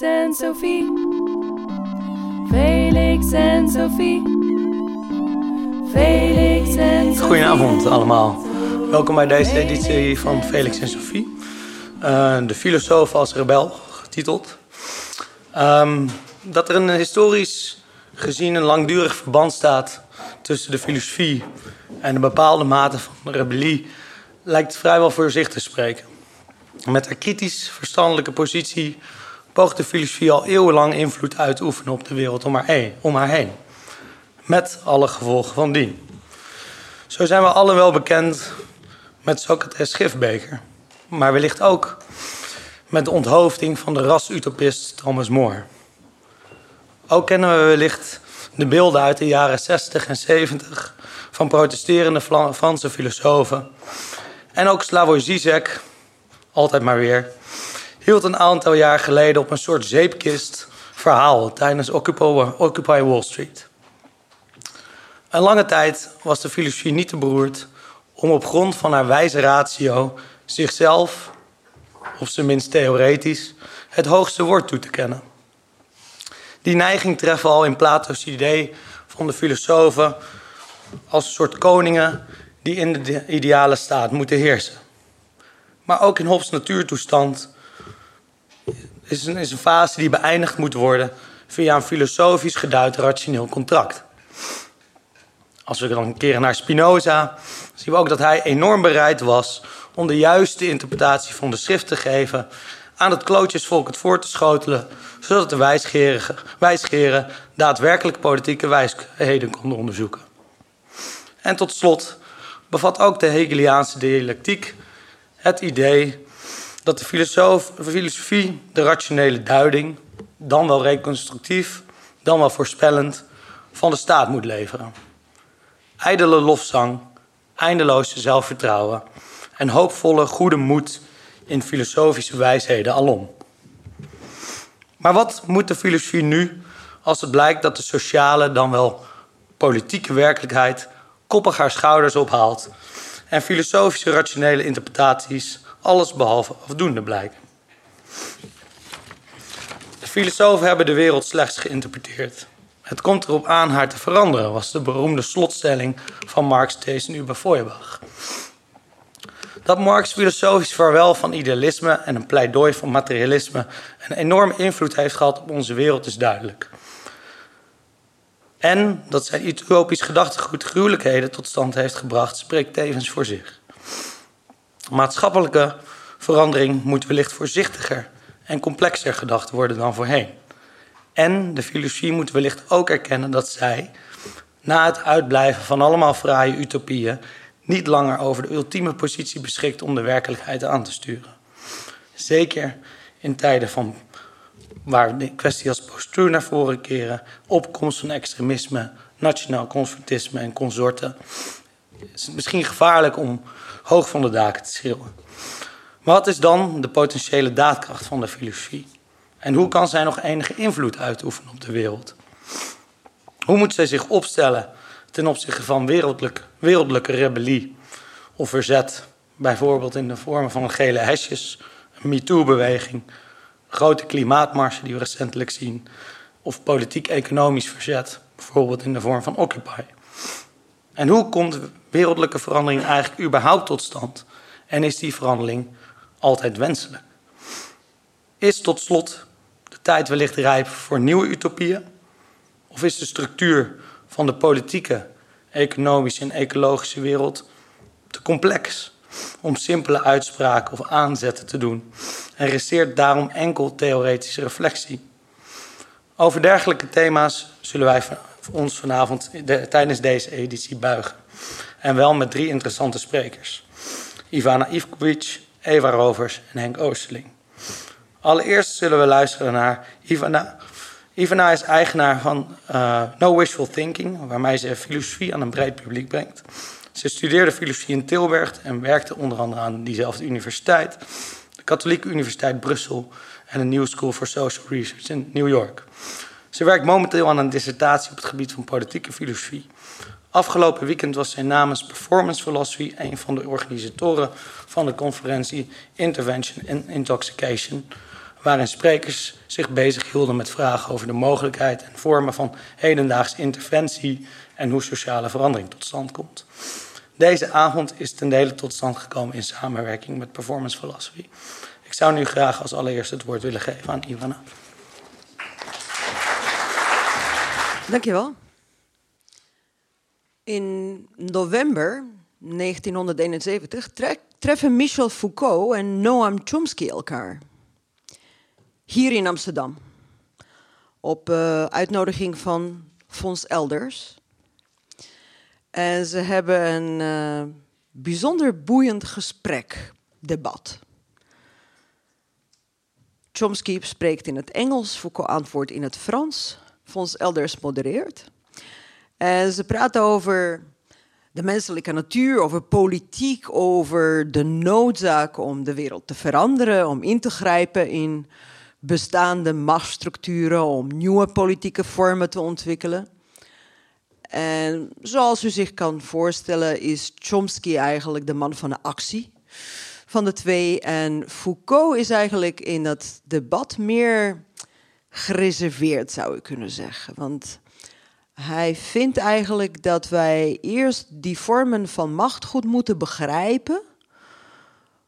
En Sophie. Felix en Sophie. Felix en Sophie. Goedenavond allemaal. Welkom bij deze editie van Felix en Sophie. Uh, de filosoof als rebel, getiteld. Um, dat er een historisch gezien een langdurig verband staat tussen de filosofie en een bepaalde mate van rebellie, lijkt vrijwel voor zich te spreken. Met haar kritisch verstandelijke positie poogt de filosofie al eeuwenlang invloed uit te oefenen op de wereld om haar, heen, om haar heen. Met alle gevolgen van dien. Zo zijn we allen wel bekend met Socrates Schriftbeker. Maar wellicht ook met de onthoofding van de ras-utopist Thomas More. Ook kennen we wellicht de beelden uit de jaren 60 en 70 van protesterende Franse filosofen. En ook Slavoj Zizek, altijd maar weer, hield een aantal jaar geleden op een soort zeepkist verhaal tijdens Occupy Wall Street. Een lange tijd was de filosofie niet te beroerd om op grond van haar wijze ratio zichzelf, of zijn minst theoretisch, het hoogste woord toe te kennen. Die neiging treffen al in Plato's idee van de filosofen als een soort koningen die in de ideale staat moeten heersen. Maar ook in Hobbes natuurtoestand is een, een fase die beëindigd moet worden via een filosofisch geduid rationeel contract. Als we dan keren naar Spinoza, zien we ook dat hij enorm bereid was om de juiste interpretatie van de schrift te geven, aan het klootjesvolk het voor te schotelen, zodat de wijsgeren, wijsgeren daadwerkelijk politieke wijsheden konden onderzoeken. En tot slot bevat ook de Hegeliaanse dialectiek het idee dat de filosofie de rationele duiding, dan wel reconstructief, dan wel voorspellend, van de staat moet leveren. Ijdele lofzang, eindeloze zelfvertrouwen en hoopvolle goede moed in filosofische wijsheden alom. Maar wat moet de filosofie nu als het blijkt dat de sociale, dan wel politieke werkelijkheid koppig haar schouders ophaalt en filosofische rationele interpretaties alles behalve afdoende blijken? De filosofen hebben de wereld slechts geïnterpreteerd. Het komt erop aan haar te veranderen, was de beroemde slotstelling van Marx Thesen über Feuerbach. Dat Marx filosofisch vaarwel van idealisme en een pleidooi van materialisme een enorme invloed heeft gehad op onze wereld is duidelijk. En dat zijn utopisch gedachtegoed gruwelijkheden tot stand heeft gebracht, spreekt tevens voor zich. Maatschappelijke verandering moet wellicht voorzichtiger en complexer gedacht worden dan voorheen. En de filosofie moet wellicht ook erkennen dat zij, na het uitblijven van allemaal fraaie utopieën, niet langer over de ultieme positie beschikt om de werkelijkheid aan te sturen. Zeker in tijden van waar de kwestie als postuur naar voren keren, opkomst van extremisme, nationaal conformisme en consorten. Het is misschien gevaarlijk om hoog van de daken te schreeuwen. Maar wat is dan de potentiële daadkracht van de filosofie? En hoe kan zij nog enige invloed uitoefenen op de wereld? Hoe moet zij zich opstellen ten opzichte van wereldlijk, wereldlijke rebellie of verzet, bijvoorbeeld in de vorm van gele hesjes, een MeToo-beweging, grote klimaatmarsen die we recentelijk zien, of politiek-economisch verzet, bijvoorbeeld in de vorm van Occupy. En hoe komt wereldlijke verandering eigenlijk überhaupt tot stand? En is die verandering altijd wenselijk? Is tot slot de tijd wellicht rijp voor nieuwe utopieën? Of is de structuur van de politieke, economische en ecologische wereld te complex om simpele uitspraken of aanzetten te doen en resteert daarom enkel theoretische reflectie. Over dergelijke thema's zullen wij ons vanavond tijdens deze editie buigen. En wel met drie interessante sprekers. Ivana Ivkovic, Eva Rovers en Henk Oosterling. Allereerst zullen we luisteren naar Ivana Ivana is eigenaar van uh, No Wishful Thinking, waarmee ze filosofie aan een breed publiek brengt. Ze studeerde filosofie in Tilburg en werkte onder andere aan diezelfde universiteit, de Katholieke Universiteit Brussel en de New School for Social Research in New York. Ze werkt momenteel aan een dissertatie op het gebied van politieke filosofie. Afgelopen weekend was zij namens Performance Philosophy een van de organisatoren van de conferentie Intervention and Intoxication waarin sprekers zich bezighielden met vragen over de mogelijkheid en vormen van hedendaagse interventie en hoe sociale verandering tot stand komt. Deze avond is ten dele tot stand gekomen in samenwerking met Performance Philosophy. Ik zou nu graag als allereerst het woord willen geven aan Ivana. Dankjewel. In november 1971 treffen Michel Foucault en Noam Chomsky elkaar. Hier in Amsterdam. Op uh, uitnodiging van Fons Elders. En ze hebben een uh, bijzonder boeiend gesprek, debat. Chomsky spreekt in het Engels, Foucault antwoordt in het Frans. Fons Elders modereert. En ze praten over de menselijke natuur, over politiek, over de noodzaak om de wereld te veranderen, om in te grijpen in bestaande machtsstructuren, om nieuwe politieke vormen te ontwikkelen. En zoals u zich kan voorstellen, is Chomsky eigenlijk de man van de actie van de twee. En Foucault is eigenlijk in dat debat meer gereserveerd, zou ik kunnen zeggen. Want hij vindt eigenlijk dat wij eerst die vormen van macht goed moeten begrijpen.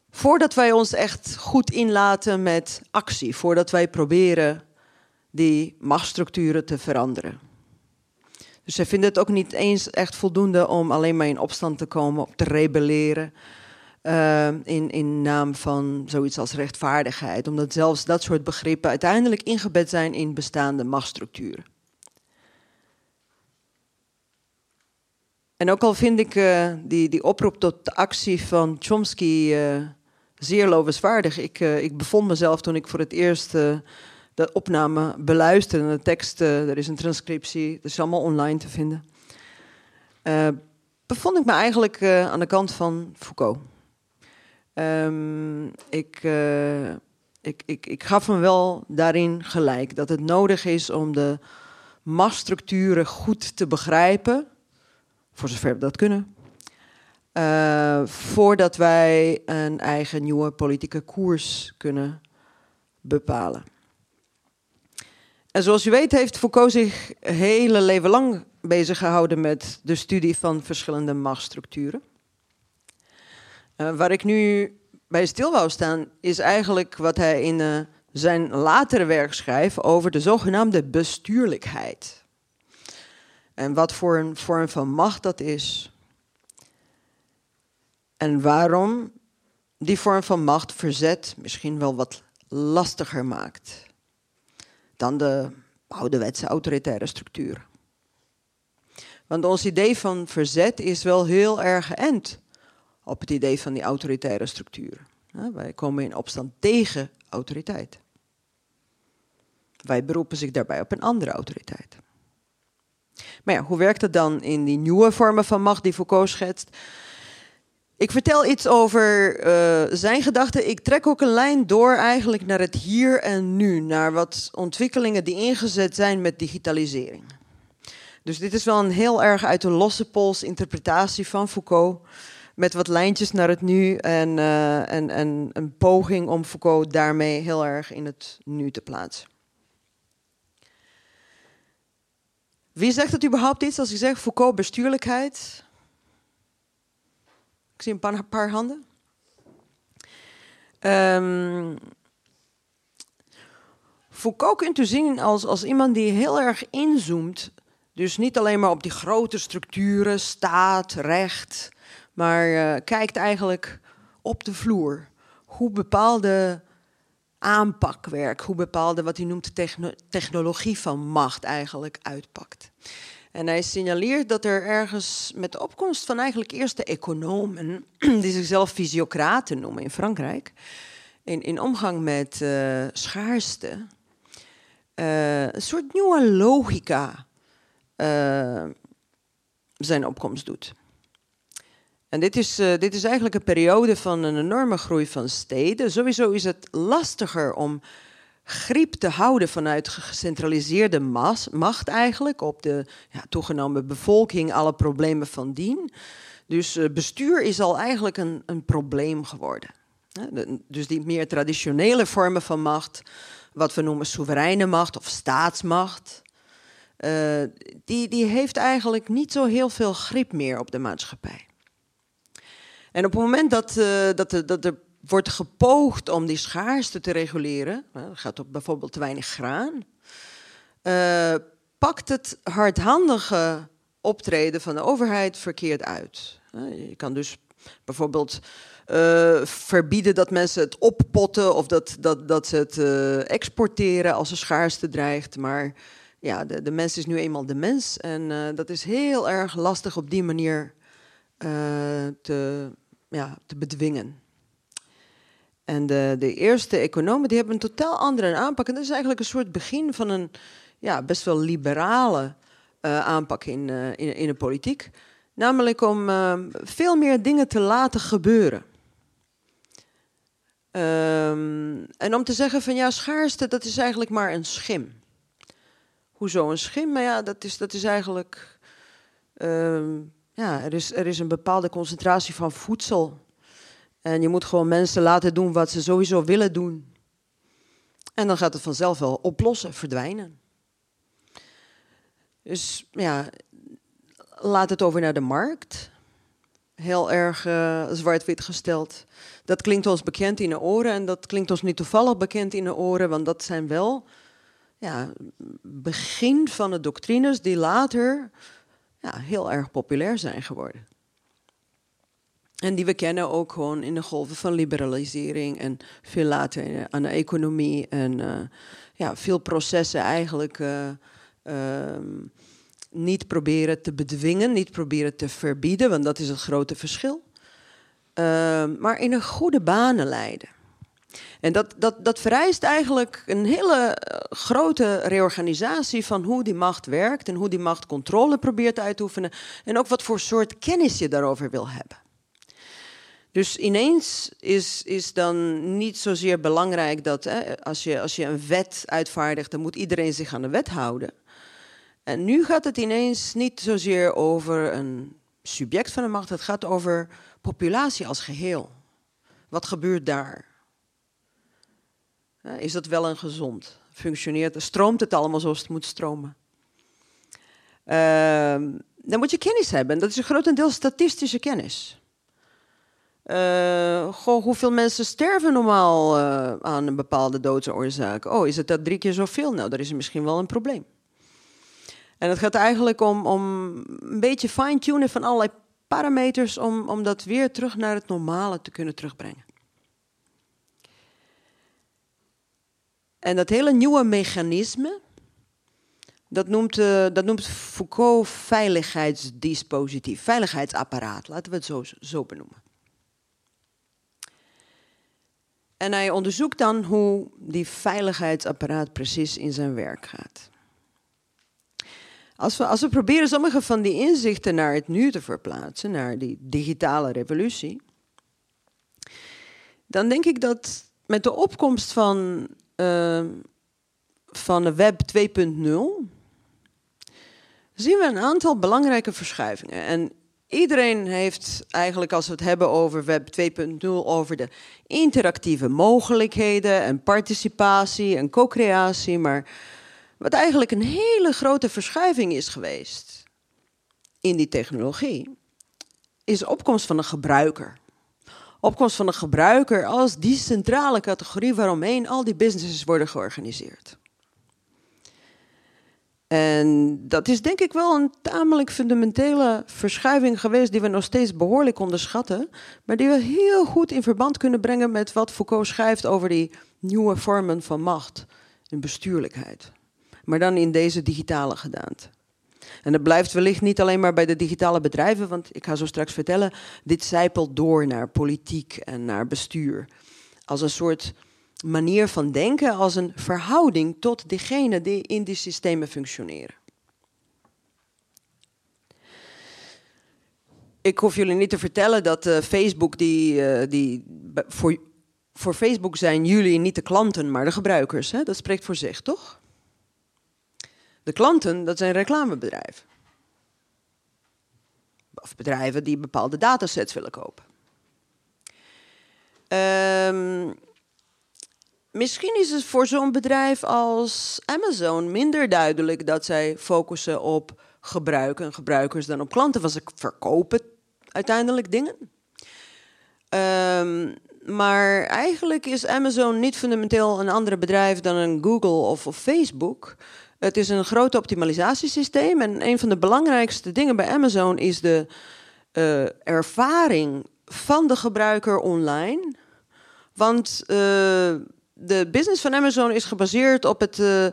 Voordat wij ons echt goed inlaten met actie. Voordat wij proberen die machtsstructuren te veranderen. Dus hij vindt het ook niet eens echt voldoende om alleen maar in opstand te komen, op te rebelleren. Uh, in, in naam van zoiets als rechtvaardigheid. Omdat zelfs dat soort begrippen uiteindelijk ingebed zijn in bestaande machtsstructuren. En ook al vind ik uh, die, die oproep tot actie van Chomsky uh, zeer lovenswaardig. Ik, uh, ik bevond mezelf toen ik voor het eerst de opname beluisterde. De tekst, er is een transcriptie, dat is allemaal online te vinden. bevond ik me eigenlijk aan de kant van Foucault. Um, ik, ik, ik, ik gaf hem wel daarin gelijk dat het nodig is om de machtsstructuren goed te begrijpen voor zover we dat kunnen. Uh, voordat wij een eigen nieuwe politieke koers kunnen bepalen. En zoals u weet heeft Foucault zich hele leven lang bezig gehouden met de studie van verschillende machtsstructuren. Uh, waar ik nu bij stil wou staan, is eigenlijk wat hij in uh, zijn latere werk schrijft over de zogenaamde bestuurlijkheid. En wat voor een vorm van macht dat is. En waarom die vorm van macht verzet misschien wel wat lastiger maakt dan de ouderwetse autoritaire structuur. Want ons idee van verzet is wel heel erg geënt op het idee van die autoritaire structuur. Wij komen in opstand tegen autoriteit. Wij beroepen zich daarbij op een andere autoriteit. Maar ja, hoe werkt het dan in die nieuwe vormen van macht die Foucault schetst? Ik vertel iets over uh, zijn gedachten. Ik trek ook een lijn door eigenlijk naar het hier en nu. Naar wat ontwikkelingen die ingezet zijn met digitalisering. Dus dit is wel een heel erg uit de losse pols interpretatie van Foucault. Met wat lijntjes naar het nu en, uh, en, en een poging om Foucault daarmee heel erg in het nu te plaatsen. Wie zegt het überhaupt iets als ik zeg Foucault bestuurlijkheid? Ik zie een paar, handen. Um, Foucault kunt u zien als, als iemand die heel erg inzoomt. Dus niet alleen maar op die grote structuren, staat, recht. Maar uh, kijkt eigenlijk op de vloer. Hoe bepaalde aanpakwerk, hoe bepaalde wat hij noemt techno technologie van macht eigenlijk uitpakt. En hij signaleert dat er ergens met de opkomst van eigenlijk eerste economen, die zichzelf fysiocraten noemen in Frankrijk, in, in omgang met uh, schaarste, uh, een soort nieuwe logica uh, zijn opkomst doet. En dit is, uh, dit is eigenlijk een periode van een enorme groei van steden. Sowieso is het lastiger om griep te houden vanuit gecentraliseerde macht eigenlijk op de ja, toegenomen bevolking, alle problemen van dien. Dus uh, bestuur is al eigenlijk een, een probleem geworden. Dus die meer traditionele vormen van macht, wat we noemen soevereine macht of staatsmacht, uh, die, die heeft eigenlijk niet zo heel veel grip meer op de maatschappij. En op het moment dat, uh, dat, dat er wordt gepoogd om die schaarste te reguleren, uh, gaat op bijvoorbeeld te weinig graan, uh, pakt het hardhandige optreden van de overheid verkeerd uit. Je kan dus bijvoorbeeld uh, verbieden dat mensen het oppotten of dat, dat, dat ze het exporteren als er schaarste dreigt. Maar ja, de, de mens is nu eenmaal de mens en dat is heel erg lastig op die manier te, ja, te bedwingen. En de, de eerste economen die hebben een totaal andere aanpak. En dat is eigenlijk een soort begin van een ja, best wel liberale aanpak in, in, in de politiek. Namelijk om veel meer dingen te laten gebeuren. Um, en om te zeggen van ja, schaarste, dat is eigenlijk maar een schim. Hoezo een schim? Maar ja, dat is, dat is eigenlijk. Um, ja, er is, er is een bepaalde concentratie van voedsel. En je moet gewoon mensen laten doen wat ze sowieso willen doen. En dan gaat het vanzelf wel oplossen, verdwijnen. Dus ja, laat het over naar de markt. Heel erg uh, zwart-wit gesteld. Dat klinkt ons bekend in de oren en dat klinkt ons niet toevallig bekend in de oren, want dat zijn wel ja, begin van de doctrines die later ja, heel erg populair zijn geworden. En die we kennen ook gewoon in de golven van liberalisering en veel later aan de economie en uh, ja, veel processen eigenlijk uh, uh, niet proberen te bedwingen, niet proberen te verbieden, want dat is het grote verschil. Ehm, maar in een goede banen leiden. En dat, dat, dat vereist eigenlijk een hele eh, grote reorganisatie van hoe die macht werkt en hoe die macht controle probeert uit te oefenen en ook wat voor soort kennis je daarover wil hebben. Dus ineens is, is dan niet zozeer belangrijk dat hè, als, je, als je een wet uitvaardigt, dan moet iedereen zich aan de wet houden. En nu gaat het ineens niet zozeer over een subject van de macht, het gaat over populatie als geheel. Wat gebeurt daar? Is dat wel een gezond? Functioneert, stroomt het allemaal zoals het moet stromen? Uh, dan moet je kennis hebben. Dat is een grotendeels statistische kennis. Uh, goh, hoeveel mensen sterven normaal uh, aan een bepaalde doodsoorzaak? Oh, is het dat drie keer zoveel? Nou, daar is misschien wel een probleem. En het gaat eigenlijk om, om een beetje fine-tunen van allerlei parameters om, om dat weer terug naar het normale te kunnen terugbrengen. En dat hele nieuwe mechanisme, dat noemt, uh, dat noemt Foucault veiligheidsdispositief, veiligheidsapparaat, laten we het zo, zo benoemen. En hij onderzoekt dan hoe die veiligheidsapparaat precies in zijn werk gaat. Als we, als we proberen sommige van die inzichten naar het nu te verplaatsen, naar die digitale revolutie, dan denk ik dat met de opkomst van, uh, van de web 2.0 zien we een aantal belangrijke verschuivingen. En iedereen heeft eigenlijk, als we het hebben over web 2.0, over de interactieve mogelijkheden en participatie en co-creatie, maar wat eigenlijk een hele grote verschuiving is geweest in die technologie, is de opkomst van de gebruiker. Opkomst van de gebruiker als die centrale categorie waaromheen al die businesses worden georganiseerd. En dat is denk ik wel een tamelijk fundamentele verschuiving geweest die we nog steeds behoorlijk onderschatten, maar die we heel goed in verband kunnen brengen met wat Foucault schrijft over die nieuwe vormen van macht en bestuurlijkheid maar dan in deze digitale gedaante. En dat blijft wellicht niet alleen maar bij de digitale bedrijven, want ik ga zo straks vertellen, dit zijpelt door naar politiek en naar bestuur. Als een soort manier van denken, als een verhouding tot degenen die in die systemen functioneren. Ik hoef jullie niet te vertellen dat uh, Facebook, die, uh, die voor, voor Facebook zijn jullie niet de klanten, maar de gebruikers. Hè? Dat spreekt voor zich, toch? De klanten, dat zijn reclamebedrijven. Of bedrijven die bepaalde datasets willen kopen. Ehm, misschien is het voor zo'n bedrijf als Amazon minder duidelijk dat zij focussen op gebruik en gebruikers dan op klanten, want ze verkopen uiteindelijk dingen. Ehm, maar eigenlijk is Amazon niet fundamenteel een ander bedrijf dan een Google of, of Facebook. Het is een groot optimalisatiesysteem en een van de belangrijkste dingen bij Amazon is de uh, ervaring van de gebruiker online. Want uh, de business van Amazon is gebaseerd op het uh,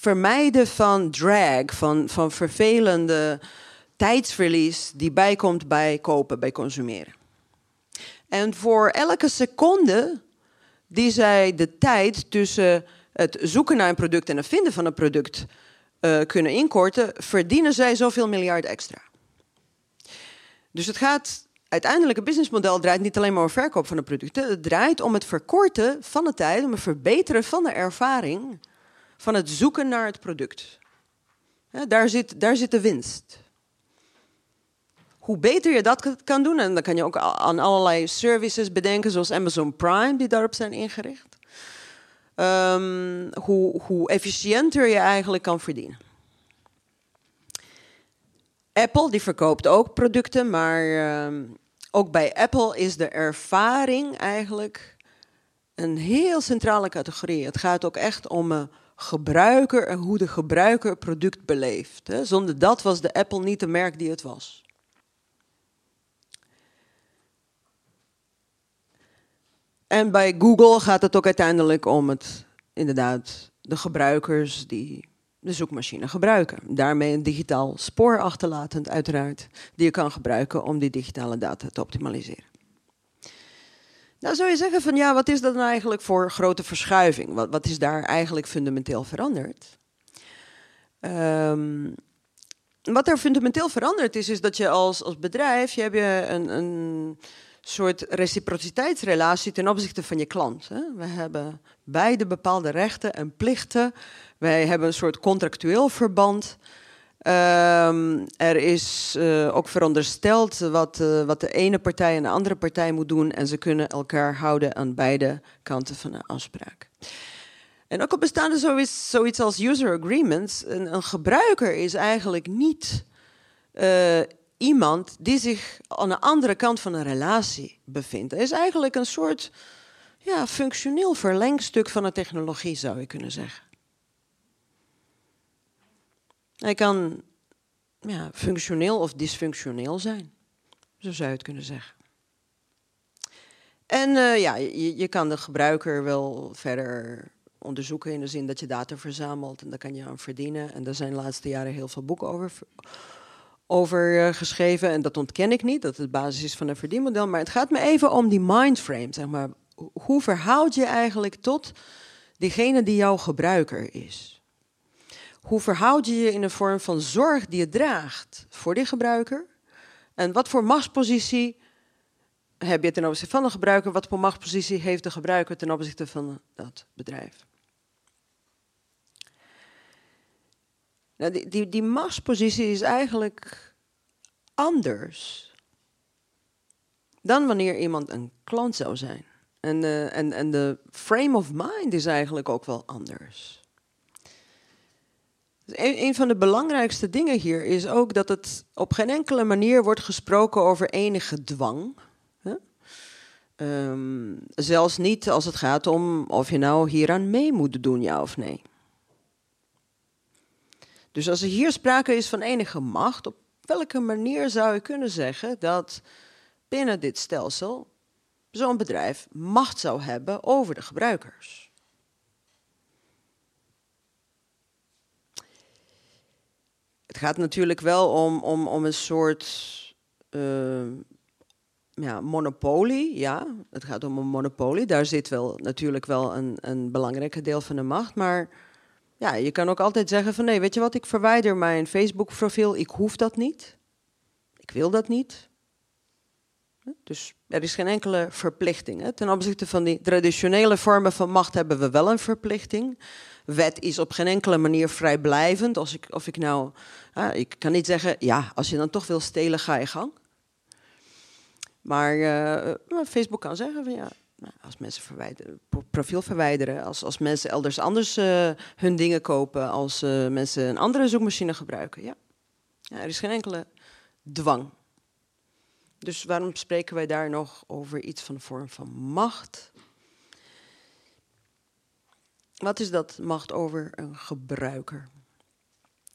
vermijden van drag, van, van vervelende tijdsverlies die bijkomt bij kopen, bij consumeren. En voor elke seconde die zij de tijd tussen het zoeken naar een product en het vinden van een product uh, kunnen inkorten, verdienen zij zoveel miljard extra. Dus het gaat uiteindelijk, het businessmodel draait niet alleen maar om verkoop van de producten. Het draait om het verkorten van de tijd, om het verbeteren van de ervaring van het zoeken naar het product. Daar, zit, daar zit de winst. Hoe beter je dat kan doen, en dan kan je ook aan allerlei services bedenken, zoals Amazon Prime, die daarop zijn ingericht. Um, hoe, hoe efficiënter je eigenlijk kan verdienen. Apple die verkoopt ook producten, maar uh, ook bij Apple is de ervaring eigenlijk een heel centrale categorie. Het gaat ook echt om een gebruiker en hoe de gebruiker product beleeft. Hè. Zonder dat was de Apple niet de merk die het was. En bij Google gaat het ook uiteindelijk om het, inderdaad, de gebruikers die de zoekmachine gebruiken. Daarmee een digitaal spoor achterlatend, uiteraard, die je kan gebruiken om die digitale data te optimaliseren. Nou zou je zeggen van ja, wat is dat nou eigenlijk voor grote verschuiving? Wat, wat is daar eigenlijk fundamenteel veranderd? Um, wat er fundamenteel veranderd is, is dat je als, als bedrijf, je hebt je een, een soort reciprociteitsrelatie ten opzichte van je klant. Hè? We hebben beide bepaalde rechten en plichten. Wij hebben een soort contractueel verband. Um, er is uh, ook verondersteld wat, uh, wat de ene partij en de andere partij moet doen. En ze kunnen elkaar houden aan beide kanten van een afspraak. En ook al bestaan er zoiets, als user agreements. Een, gebruiker is eigenlijk niet uh, iemand die zich aan de andere kant van een relatie bevindt. Is eigenlijk een soort ja, functioneel verlengstuk van de technologie, zou je kunnen zeggen. Hij kan ja, functioneel of dysfunctioneel zijn, zo zou je het kunnen zeggen. En uh, ja, je, je, kan de gebruiker wel verder onderzoeken in de zin dat je data verzamelt en daar kan je aan verdienen. En daar zijn de laatste jaren heel veel boeken over over uh, geschreven. En dat ontken ik niet, dat het basis is van een verdienmodel. Maar het gaat me even om die mindframe. Zeg maar. Hoe verhoud je eigenlijk tot diegene die jouw gebruiker is? Hoe verhoud je je in de vorm van zorg die je draagt voor die gebruiker? En wat voor machtspositie heb je ten opzichte van de gebruiker? Wat voor machtspositie heeft de gebruiker ten opzichte van dat bedrijf? Nou, die, die, die machtspositie is eigenlijk anders dan wanneer iemand een klant zou zijn. En, uh, en, en de frame of mind is eigenlijk ook wel anders. Dus een, van de belangrijkste dingen hier is ook dat het op geen enkele manier wordt gesproken over enige dwang. Hè? Um, zelfs niet als het gaat om of je nou hieraan mee moet doen, ja of nee. Dus als er hier sprake is van enige macht, op welke manier zou je kunnen zeggen dat binnen dit stelsel zo'n bedrijf macht zou hebben over de gebruikers? Het gaat natuurlijk wel om, om, om een soort uh, ja, monopolie. Ja, het gaat om een monopolie. Daar zit wel natuurlijk wel een, een belangrijk deel van de macht. Maar ja, je kan ook altijd zeggen van nee, weet je wat, ik verwijder mijn Facebook profiel, ik hoef dat niet. Ik wil dat niet. Dus er is geen enkele verplichting. Ten opzichte van die traditionele vormen van macht hebben we wel een verplichting. Wet is op geen enkele manier vrijblijvend. Als ik, of ik nou, ik kan niet zeggen, ja, als je dan toch wil stelen, ga je gang. Maar uh, Facebook kan zeggen van ja, als mensen verwijderen, profiel verwijderen, als, als mensen elders anders uh, hun dingen kopen, als uh, mensen een andere zoekmachine gebruiken. Ja. ja, er is geen enkele dwang. Dus waarom spreken wij daar nog over iets van de vorm van macht? Wat is dat macht over een gebruiker?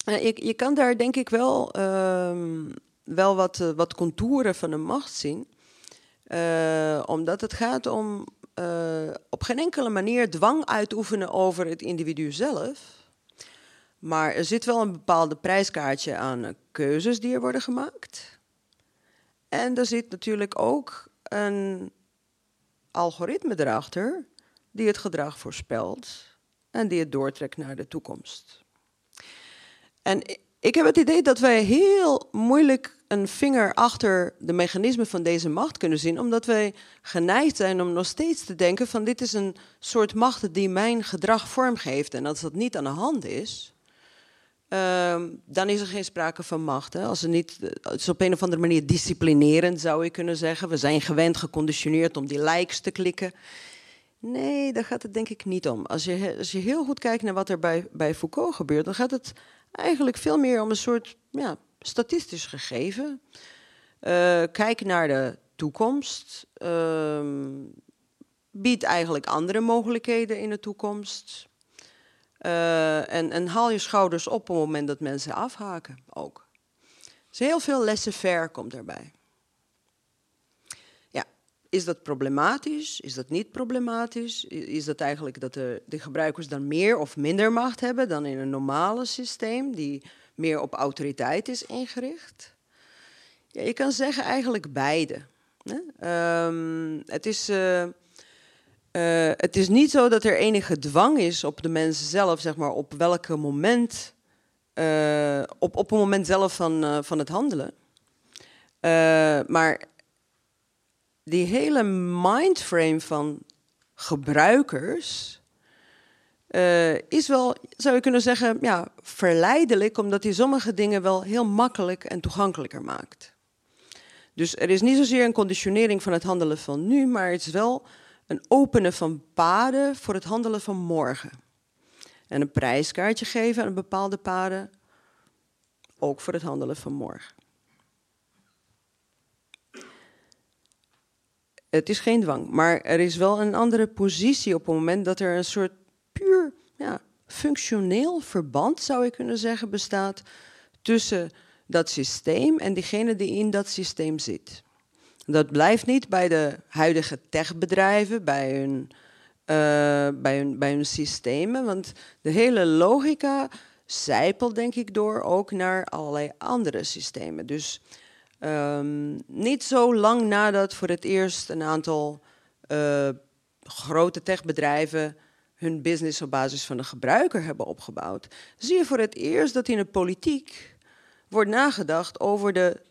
Uh, je, je, kan daar denk ik wel, uh, wel wat, uh, wat contouren van de macht zien. Uh, omdat het gaat om op geen enkele manier dwang uitoefenen over het individu zelf. Maar er zit wel een bepaalde prijskaartje aan keuzes die er worden gemaakt. En er zit natuurlijk ook een algoritme erachter die het gedrag voorspelt en die het doortrekt naar de toekomst. En ik heb het idee dat wij heel moeilijk een vinger achter de mechanismen van deze macht kunnen zien, omdat wij geneigd zijn om nog steeds te denken van dit is een soort macht die mijn gedrag vormgeeft. En als dat niet aan de hand is, uh, dan is er geen sprake van macht. Hè. Als er niet, het is op een of andere manier disciplinerend, zou je kunnen zeggen. We zijn gewend, geconditioneerd om die likes te klikken. Nee, daar gaat het denk ik niet om. Als je, als je heel goed kijkt naar wat er bij, bij Foucault gebeurt, dan gaat het eigenlijk veel meer om een soort ja, statistisch gegeven. Uh, kijk naar de toekomst. Uh, biedt eigenlijk andere mogelijkheden in de toekomst. Uh, en, en, haal je schouders op op het moment dat mensen afhaken ook. Dus heel veel laissez-faire komt erbij. Ja, is dat problematisch? Is dat niet problematisch? Is dat eigenlijk dat de, de gebruikers dan meer of minder macht hebben dan in een normale systeem die meer op autoriteit is ingericht? Ja, je kan zeggen eigenlijk beide. Um, het is... Uh, uh, het is niet zo dat er enige dwang is op de mensen zelf, zeg maar, op welke moment, uh, op, op het moment zelf van, van het handelen. maar die hele mindframe van gebruikers is wel, zou je kunnen zeggen, ja, verleidelijk, omdat hij sommige dingen wel heel makkelijk en toegankelijker maakt. Dus er is niet zozeer een conditionering van het handelen van nu, maar het is wel een openen van paden voor het handelen van morgen. En een prijskaartje geven aan bepaalde paden, ook voor het handelen van morgen. Het is geen dwang, maar er is wel een andere positie op het moment dat er een soort ja, functioneel verband, zou je kunnen zeggen, bestaat tussen dat systeem en diegene die in dat systeem zit. Dat blijft niet bij de huidige techbedrijven, bij hun, uh, bij, hun, bij hun systemen, want de hele logica zijpelt denk ik door ook naar allerlei andere systemen. Dus um, niet zo lang nadat voor het eerst een aantal uh, grote techbedrijven hun business op basis van de gebruiker hebben opgebouwd, zie je voor het eerst dat in de politiek wordt nagedacht over de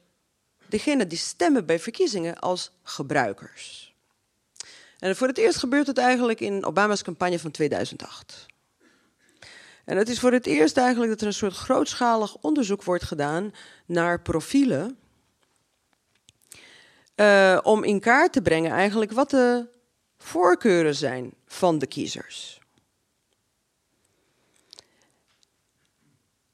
degene die stemmen bij verkiezingen als gebruikers. En voor het eerst gebeurt het eigenlijk in Obama's campagne van 2008. En het is voor het eerst eigenlijk dat er een soort grootschalig onderzoek wordt gedaan naar profielen. Uh, om in kaart te brengen eigenlijk wat de voorkeuren zijn van de kiezers.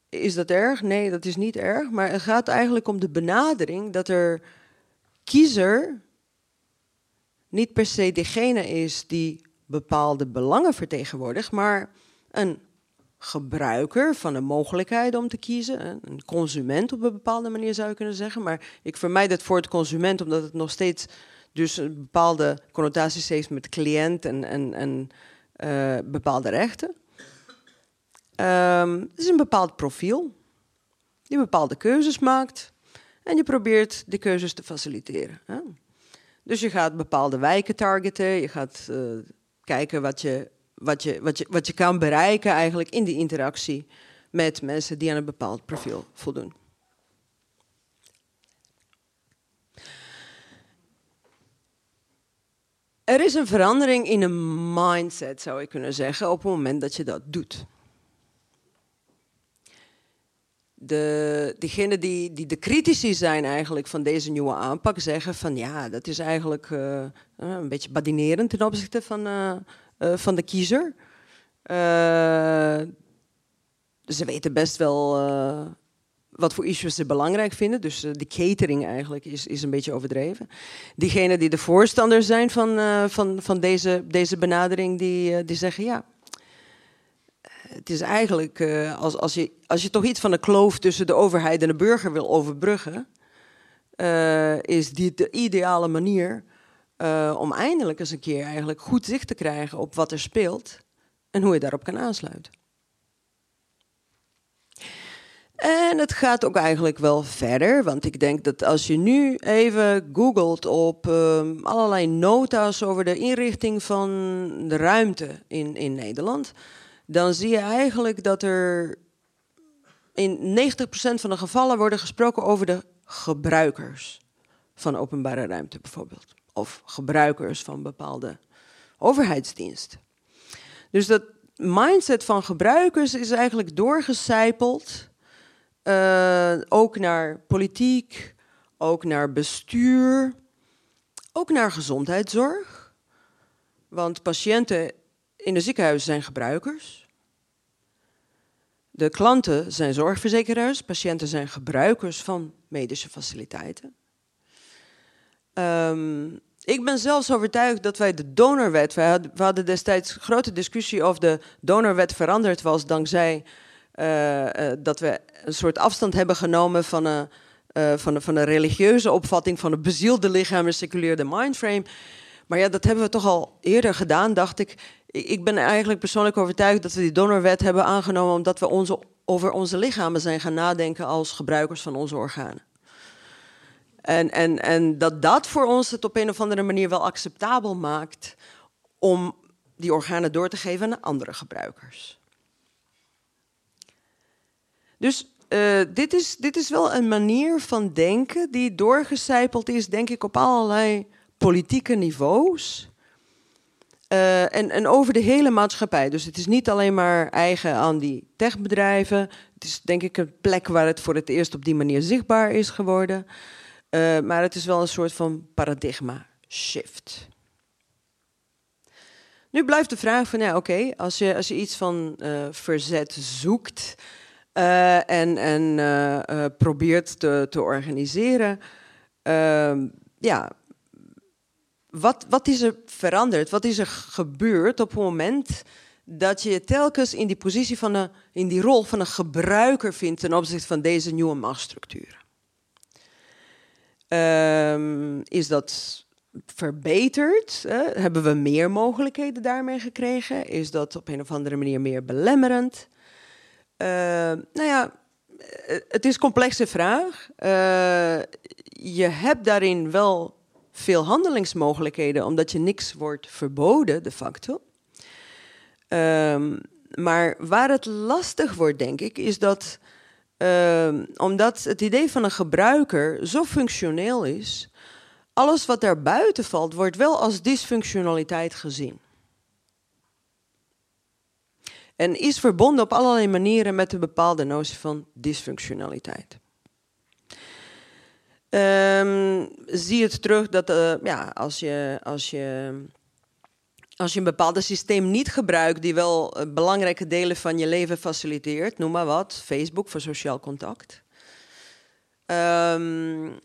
Is dat erg? Nee, dat is niet erg. Maar het gaat eigenlijk om de benadering dat er kiezer niet per se degene is die bepaalde belangen vertegenwoordigt, maar een gebruiker van de mogelijkheid om te kiezen. Een consument op een bepaalde manier zou je kunnen zeggen. Maar ik vermijd het voor het consument omdat het nog steeds dus een bepaalde connotaties heeft met cliënt en, en, en uh, bepaalde rechten. Um, het is een bepaald profiel. Die bepaalde keuzes maakt. En je probeert de keuzes te faciliteren. Hè? Dus je gaat bepaalde wijken targeten. Je gaat uh, kijken wat je, wat, je, wat, je, wat je kan bereiken eigenlijk in die interactie met mensen die aan een bepaald profiel voldoen. Er is een verandering in een mindset, zou ik kunnen zeggen, op het moment dat je dat doet. de, diegenen die, die de critici zijn eigenlijk van deze nieuwe aanpak zeggen van ja, dat is eigenlijk uh, een beetje badinerend ten opzichte van, uh, van de kiezer. ze weten best wel wat voor issues ze belangrijk vinden. Dus de catering eigenlijk is, is een beetje overdreven. Diegenen die de voorstander zijn van, van, van deze, deze benadering, die, die zeggen ja, het is eigenlijk, als, als, je, als je toch iets van de kloof tussen de overheid en de burger wil overbruggen, is dit de ideale manier om eindelijk eens een keer eigenlijk goed zicht te krijgen op wat er speelt en hoe je daarop kan aansluiten. En het gaat ook eigenlijk wel verder, want ik denk dat als je nu even googelt op uh, allerlei nota's over de inrichting van de ruimte in, in Nederland, dan zie je eigenlijk dat er in 90% van de gevallen worden gesproken over de gebruikers van openbare ruimte bijvoorbeeld. Of gebruikers van bepaalde overheidsdiensten. Dus dat mindset van gebruikers is eigenlijk doorgecijpeld. Uh, ook naar politiek, ook naar bestuur, ook naar gezondheidszorg. Want patiënten in de ziekenhuizen zijn gebruikers. De klanten zijn zorgverzekeraars, patiënten zijn gebruikers van medische faciliteiten. Um, ik ben zelfs overtuigd dat wij de donorwet, we hadden, destijds grote discussie of de donorwet veranderd was dankzij dat we een soort afstand hebben genomen van een, uh, van, een, van een religieuze opvatting van een bezielde lichaam en seculeerde mindframe. Maar ja, dat hebben we toch al eerder gedaan, dacht ik ik ben eigenlijk persoonlijk overtuigd dat we die donorwet hebben aangenomen omdat we onze, over onze lichamen zijn gaan nadenken als gebruikers van onze organen. En, en, en dat dat voor ons het op een of andere manier wel acceptabel maakt om die organen door te geven aan andere gebruikers. Dus uh, dit, is, dit is wel een manier van denken die doorgecijpeld is, denk ik, op allerlei politieke niveaus. Uh, en, en, over de hele maatschappij. Dus het is niet alleen maar eigen aan die techbedrijven. Het is denk ik een plek waar het voor het eerst op die manier zichtbaar is geworden. Uh, maar het is wel een soort van paradigma shift. Nu blijft de vraag van, ja oké, als, je, als je iets van verzet zoekt en, en probeert te, te organiseren, ehm, ja, wat, wat is er veranderd? Wat is er gebeurd op het moment dat je je telkens in die positie van een, in die rol van een gebruiker vindt ten opzichte van deze nieuwe machtsstructuren? Um, is dat verbeterd? Hebben we meer mogelijkheden daarmee gekregen? Is dat op een of andere manier meer belemmerend? Uh, nou ja, eh, het is een complexe vraag. Uh, je hebt daarin wel veel handelingsmogelijkheden, omdat je niks wordt verboden de facto. Um, maar waar het lastig wordt, denk ik, is dat um, omdat het idee van een gebruiker zo functioneel is, alles wat daar buiten valt, wordt wel als dysfunctionaliteit gezien. En is verbonden op allerlei manieren met een bepaalde notie van dysfunctionaliteit. Um, zie het terug dat uh, ja, als, je, als, je, als je een bepaald systeem niet gebruikt die wel uh, belangrijke delen van je leven faciliteert, noem maar wat, Facebook voor sociaal contact. Um,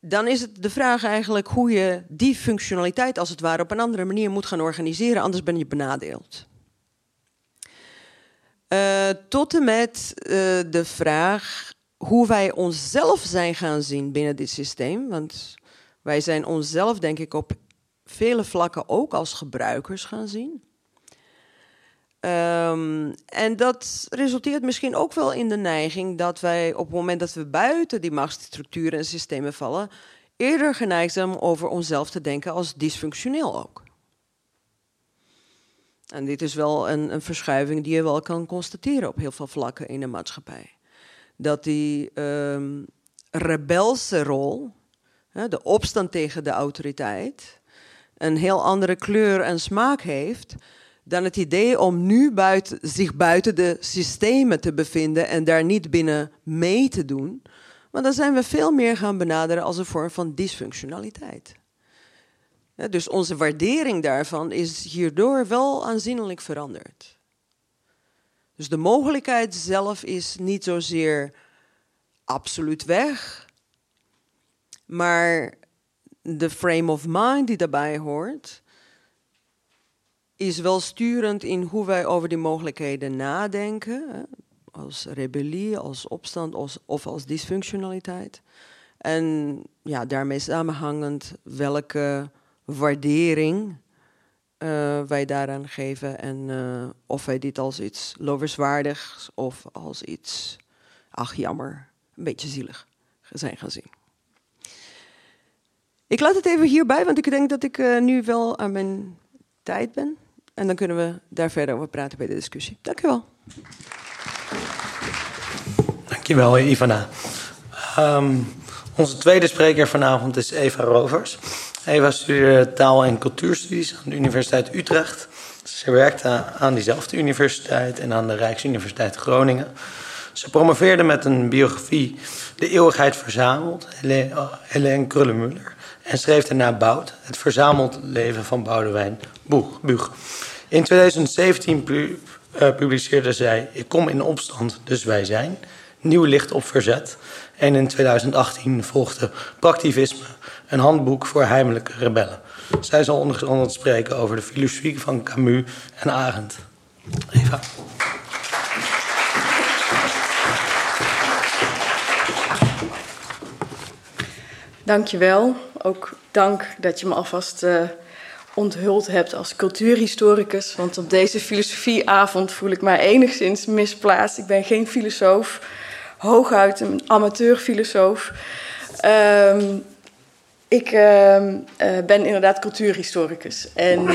dan is het de vraag eigenlijk hoe je die functionaliteit als het ware op een andere manier moet gaan organiseren, anders ben je benadeeld. Uh, tot en met de vraag hoe wij onszelf zijn gaan zien binnen dit systeem. Want wij zijn onszelf, denk ik, op vele vlakken ook als gebruikers gaan zien. Um, en dat resulteert misschien ook wel in de neiging dat wij op het moment dat we buiten die machtsstructuren en systemen vallen, eerder geneigd zijn om over onszelf te denken als dysfunctioneel ook. En dit is wel een, een verschuiving die je wel kan constateren op heel veel vlakken in de maatschappij dat die um, rebelse rol, de opstand tegen de autoriteit, een heel andere kleur en smaak heeft dan het idee om nu buiten, zich buiten de systemen te bevinden en daar niet binnen mee te doen. Maar dan zijn we veel meer gaan benaderen als een vorm van dysfunctionaliteit. Dus onze waardering daarvan is hierdoor wel aanzienlijk veranderd. Dus de mogelijkheid zelf is niet zozeer absoluut weg, maar de frame of mind die daarbij hoort, is wel sturend in hoe wij over die mogelijkheden nadenken. Als rebellie, als opstand als, of als dysfunctionaliteit. En ja, daarmee samenhangend welke waardering uh, wij daaraan geven. En uh, of wij dit als iets loverswaardigs of als iets, ach jammer, een beetje zielig zijn gaan zien. Ik laat het even hierbij, want ik denk dat ik uh, nu wel aan mijn tijd ben. En dan kunnen we daar verder over praten bij de discussie. Dank u wel. Dankjewel, Ivana. Um, onze tweede spreker vanavond is Eva Rovers. Eva studeerde taal- en cultuurstudies aan de Universiteit Utrecht. Ze werkte aan diezelfde universiteit en aan de Rijksuniversiteit Groningen. Ze promoveerde met een biografie De Eeuwigheid Verzameld, Helene Krullenmuller. En schreef daarna Bout, het verzameld leven van Boudewijn Buug. In 2017 pu uh, publiceerde zij Ik kom in opstand, dus wij zijn. Nieuw licht op verzet. En in 2018 volgde Praktivisme, een handboek voor heimelijke rebellen. Zij zal onder andere spreken over de filosofie van Camus en Arendt. Eva. Dankjewel. Ook dank dat je me alvast uh, onthuld hebt als cultuurhistoricus. Want op deze filosofieavond voel ik mij enigszins misplaatst. Ik ben geen filosoof, hooguit een amateurfilosoof. Um, ik uh, uh, ben inderdaad cultuurhistoricus. En uh,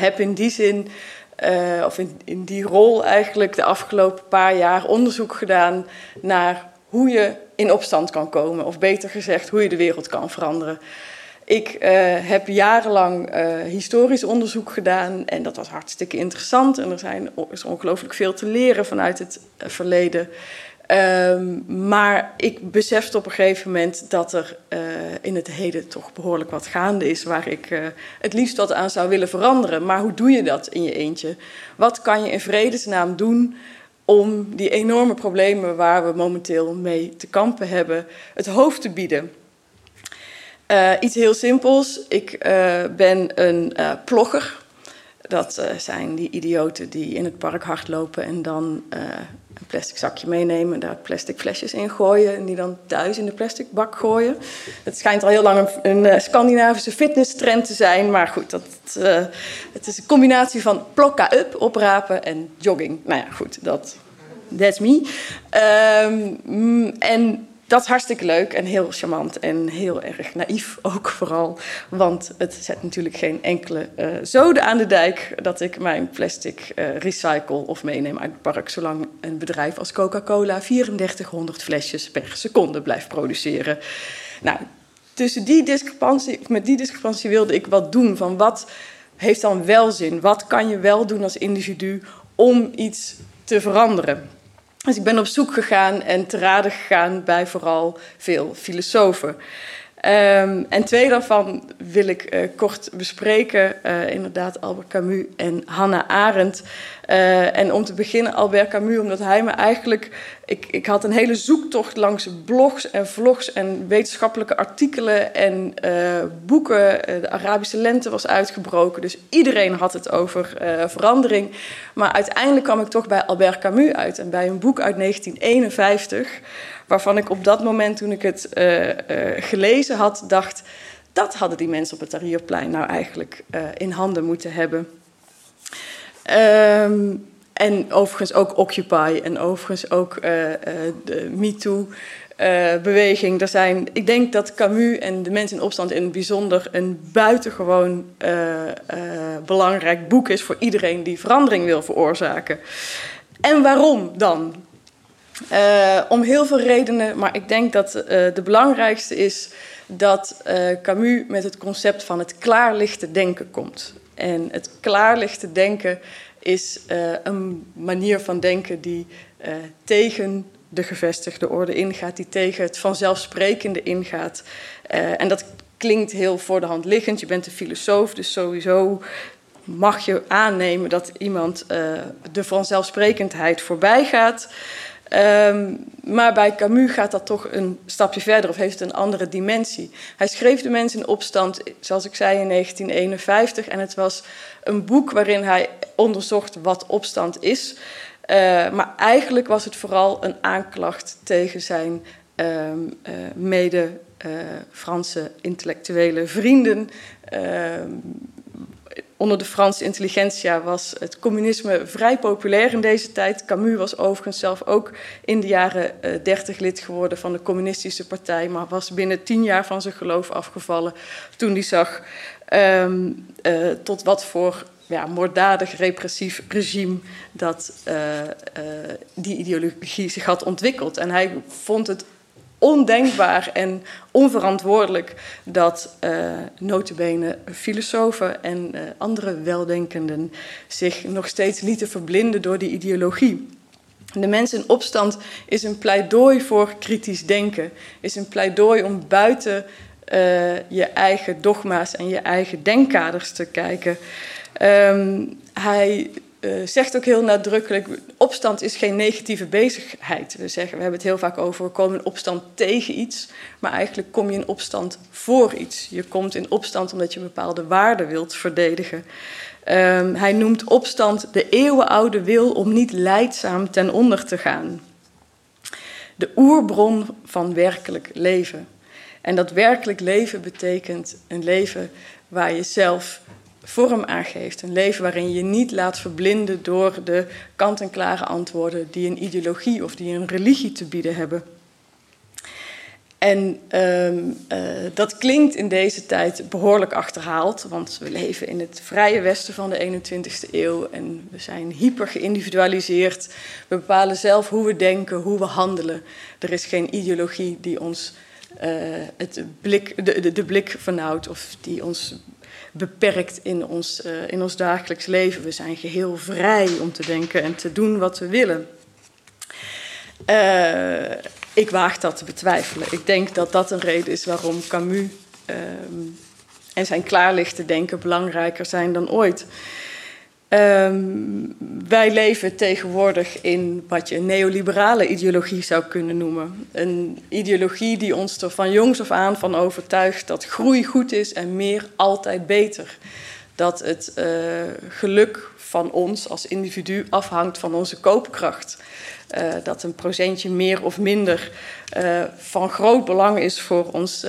heb in die zin, of in, in die rol eigenlijk de afgelopen paar jaar onderzoek gedaan naar hoe je in opstand kan komen. Of beter gezegd, hoe je de wereld kan veranderen. Ik heb jarenlang historisch onderzoek gedaan en dat was hartstikke interessant. En er zijn, is ongelooflijk veel te leren vanuit het verleden. Um, maar ik besefte op een gegeven moment dat er in het heden toch behoorlijk wat gaande is waar ik het liefst wat aan zou willen veranderen. Maar hoe doe je dat in je eentje? Wat kan je in vredesnaam doen om die enorme problemen waar we momenteel mee te kampen hebben, het hoofd te bieden? Uh, iets heel simpels. Ik ben een plogger. Dat zijn die idioten die in het park hardlopen en dan een plastic zakje meenemen, daar plastic flesjes in gooien en die dan thuis in de plastic bak gooien. Het schijnt al heel lang een, een Scandinavische fitnesstrend te zijn, maar goed, dat, het is een combinatie van plokka up, oprapen en jogging. Nou ja, goed, dat that's me. Um, en dat is hartstikke leuk en heel charmant en heel erg naïef ook vooral. Want het zet natuurlijk geen enkele uh, zoden aan de dijk dat ik mijn plastic uh, recycle of meeneem uit het park. Zolang een bedrijf als Coca-Cola 3400 flesjes per seconde blijft produceren. Nou, tussen die discrepantie, met die discrepantie wilde ik wat doen van wat heeft dan wel zin? Wat kan je wel doen als individu om iets te veranderen? Dus ik ben op zoek gegaan en te raden gegaan bij vooral veel filosofen. Um, en twee daarvan wil ik uh, kort bespreken. Uh, inderdaad, Albert Camus en Hannah Arendt. Uh, en om te beginnen, Albert Camus, omdat hij me eigenlijk. Ik, ik had een hele zoektocht langs blogs en vlogs en wetenschappelijke artikelen en boeken. de Arabische lente was uitgebroken, dus iedereen had het over verandering. Maar uiteindelijk kwam ik toch bij Albert Camus uit en bij een boek uit 1951 waarvan ik op dat moment, toen ik het uh, gelezen had, dacht: dat hadden die mensen op het Tahrirplein nou eigenlijk in handen moeten hebben. Um, en overigens ook Occupy en overigens ook de MeToo. beweging. Er zijn, ik denk dat Camus en de mensen in opstand in het bijzonder een buitengewoon belangrijk boek is voor iedereen die verandering wil veroorzaken. En waarom dan? Om heel veel redenen, maar ik denk dat de belangrijkste is dat Camus met het concept van het klaarlichte denken komt. En het klaarlichte denken is uh, een manier van denken die uh, tegen de gevestigde orde ingaat, die tegen het vanzelfsprekende ingaat. Uh, en dat klinkt heel voor de hand liggend. Je bent een filosoof, dus sowieso mag je aannemen dat iemand de vanzelfsprekendheid voorbij gaat. Um, maar bij Camus gaat dat toch een stapje verder of heeft het een andere dimensie. Hij schreef de mensen in opstand, zoals ik zei, in 1951. En het was een boek waarin hij onderzocht wat opstand is. Uh, maar eigenlijk was het vooral een aanklacht tegen zijn uh, uh, mede-Franse intellectuele vrienden. Ehm, onder de Franse intelligentsia was het communisme vrij populair in deze tijd. Camus was overigens zelf ook in de jaren 30 lid geworden van de Communistische Partij, maar was binnen tien jaar van zijn geloof afgevallen toen hij zag um, uh, tot wat voor ja, moorddadig repressief regime dat uh, die ideologie zich had ontwikkeld. En hij vond het ondenkbaar en onverantwoordelijk dat uh, notabene filosofen en andere weldenkenden zich nog steeds lieten verblinden door die ideologie. De mens in opstand is een pleidooi voor kritisch denken, is een pleidooi om buiten uh, je eigen dogma's en je eigen denkkaders te kijken. Um, hij uh, zegt ook heel nadrukkelijk: opstand is geen negatieve bezigheid. We zeggen, we hebben het heel vaak over: we komen in opstand tegen iets, maar eigenlijk kom je in opstand voor iets. Je komt in opstand omdat je bepaalde waarden wilt verdedigen. Um, hij noemt opstand de eeuwenoude wil om niet leidzaam ten onder te gaan. De oerbron van werkelijk leven. En dat werkelijk leven betekent een leven waar je zelf vorm aangeeft. Een leven waarin je niet laat verblinden door de kant-en-klare antwoorden die een ideologie of die een religie te bieden hebben. En um, uh, dat klinkt in deze tijd behoorlijk achterhaald, want we leven in het vrije westen van de 21ste eeuw en we zijn hyper geïndividualiseerd. We bepalen zelf hoe we denken, hoe we handelen. Er is geen ideologie die ons het blik, de, de, blik vernauwt of die ons beperkt in ons, uh, in ons dagelijks leven. We zijn geheel vrij om te denken en te doen wat we willen. Uh, ik waag dat te betwijfelen. Ik denk dat dat een reden is waarom Camus uh, en zijn klaarlichte denken belangrijker zijn dan ooit. Um, wij leven tegenwoordig in wat je neoliberale ideologie zou kunnen noemen. Een ideologie die ons er van jongs af aan van overtuigt dat groei goed is en meer altijd beter. Dat het uh, geluk van ons als individu afhangt van onze koopkracht. Uh, dat een procentje meer of minder uh, van groot belang is voor, ons,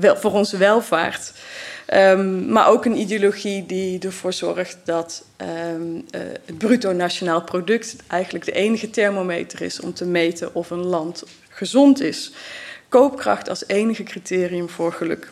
wel, voor onze welvaart. Um, maar ook een ideologie die ervoor zorgt dat um, uh, het bruto nationaal product eigenlijk de enige thermometer is om te meten of een land gezond is. Koopkracht als enige criterium voor geluk.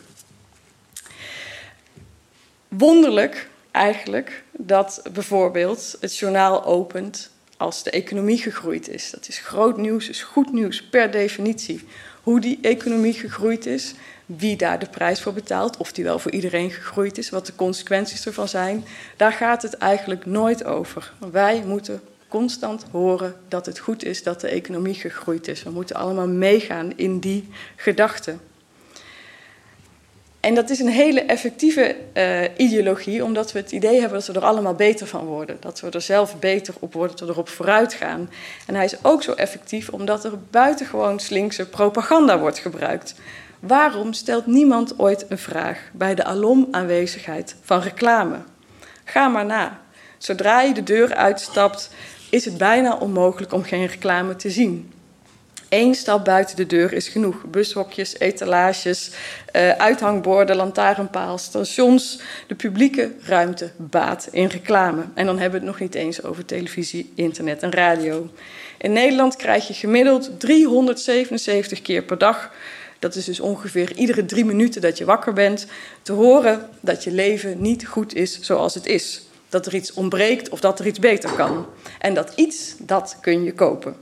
Wonderlijk eigenlijk dat bijvoorbeeld het journaal opent als de economie gegroeid is. Dat is groot nieuws, is goed nieuws per definitie. Hoe die economie gegroeid is, wie daar de prijs voor betaalt, of die wel voor iedereen gegroeid is, wat de consequenties ervan zijn. Daar gaat het eigenlijk nooit over. Wij moeten constant horen dat het goed is dat de economie gegroeid is. We moeten allemaal meegaan in die gedachten. En dat is een hele effectieve uh, ideologie, omdat we het idee hebben dat we er allemaal beter van worden. Dat we er zelf beter op worden, dat we erop vooruit gaan. En hij is ook zo effectief omdat er buitengewoon slinkse propaganda wordt gebruikt. Waarom stelt niemand ooit een vraag bij de alom aanwezigheid van reclame? Ga maar na. Zodra je de deur uitstapt, is het bijna onmogelijk om geen reclame te zien. Eén stap buiten de deur is genoeg. Bushokjes, etalages, uh, uithangborden, lantaarnpaal, stations. De publieke ruimte baat in reclame. En dan hebben we het nog niet eens over televisie, internet en radio. In Nederland krijg je gemiddeld 377 keer per dag dat is dus ongeveer iedere drie minuten dat je wakker bent, te horen dat je leven niet goed is zoals het is. Dat er iets ontbreekt of dat er iets beter kan. En dat iets, dat kun je kopen.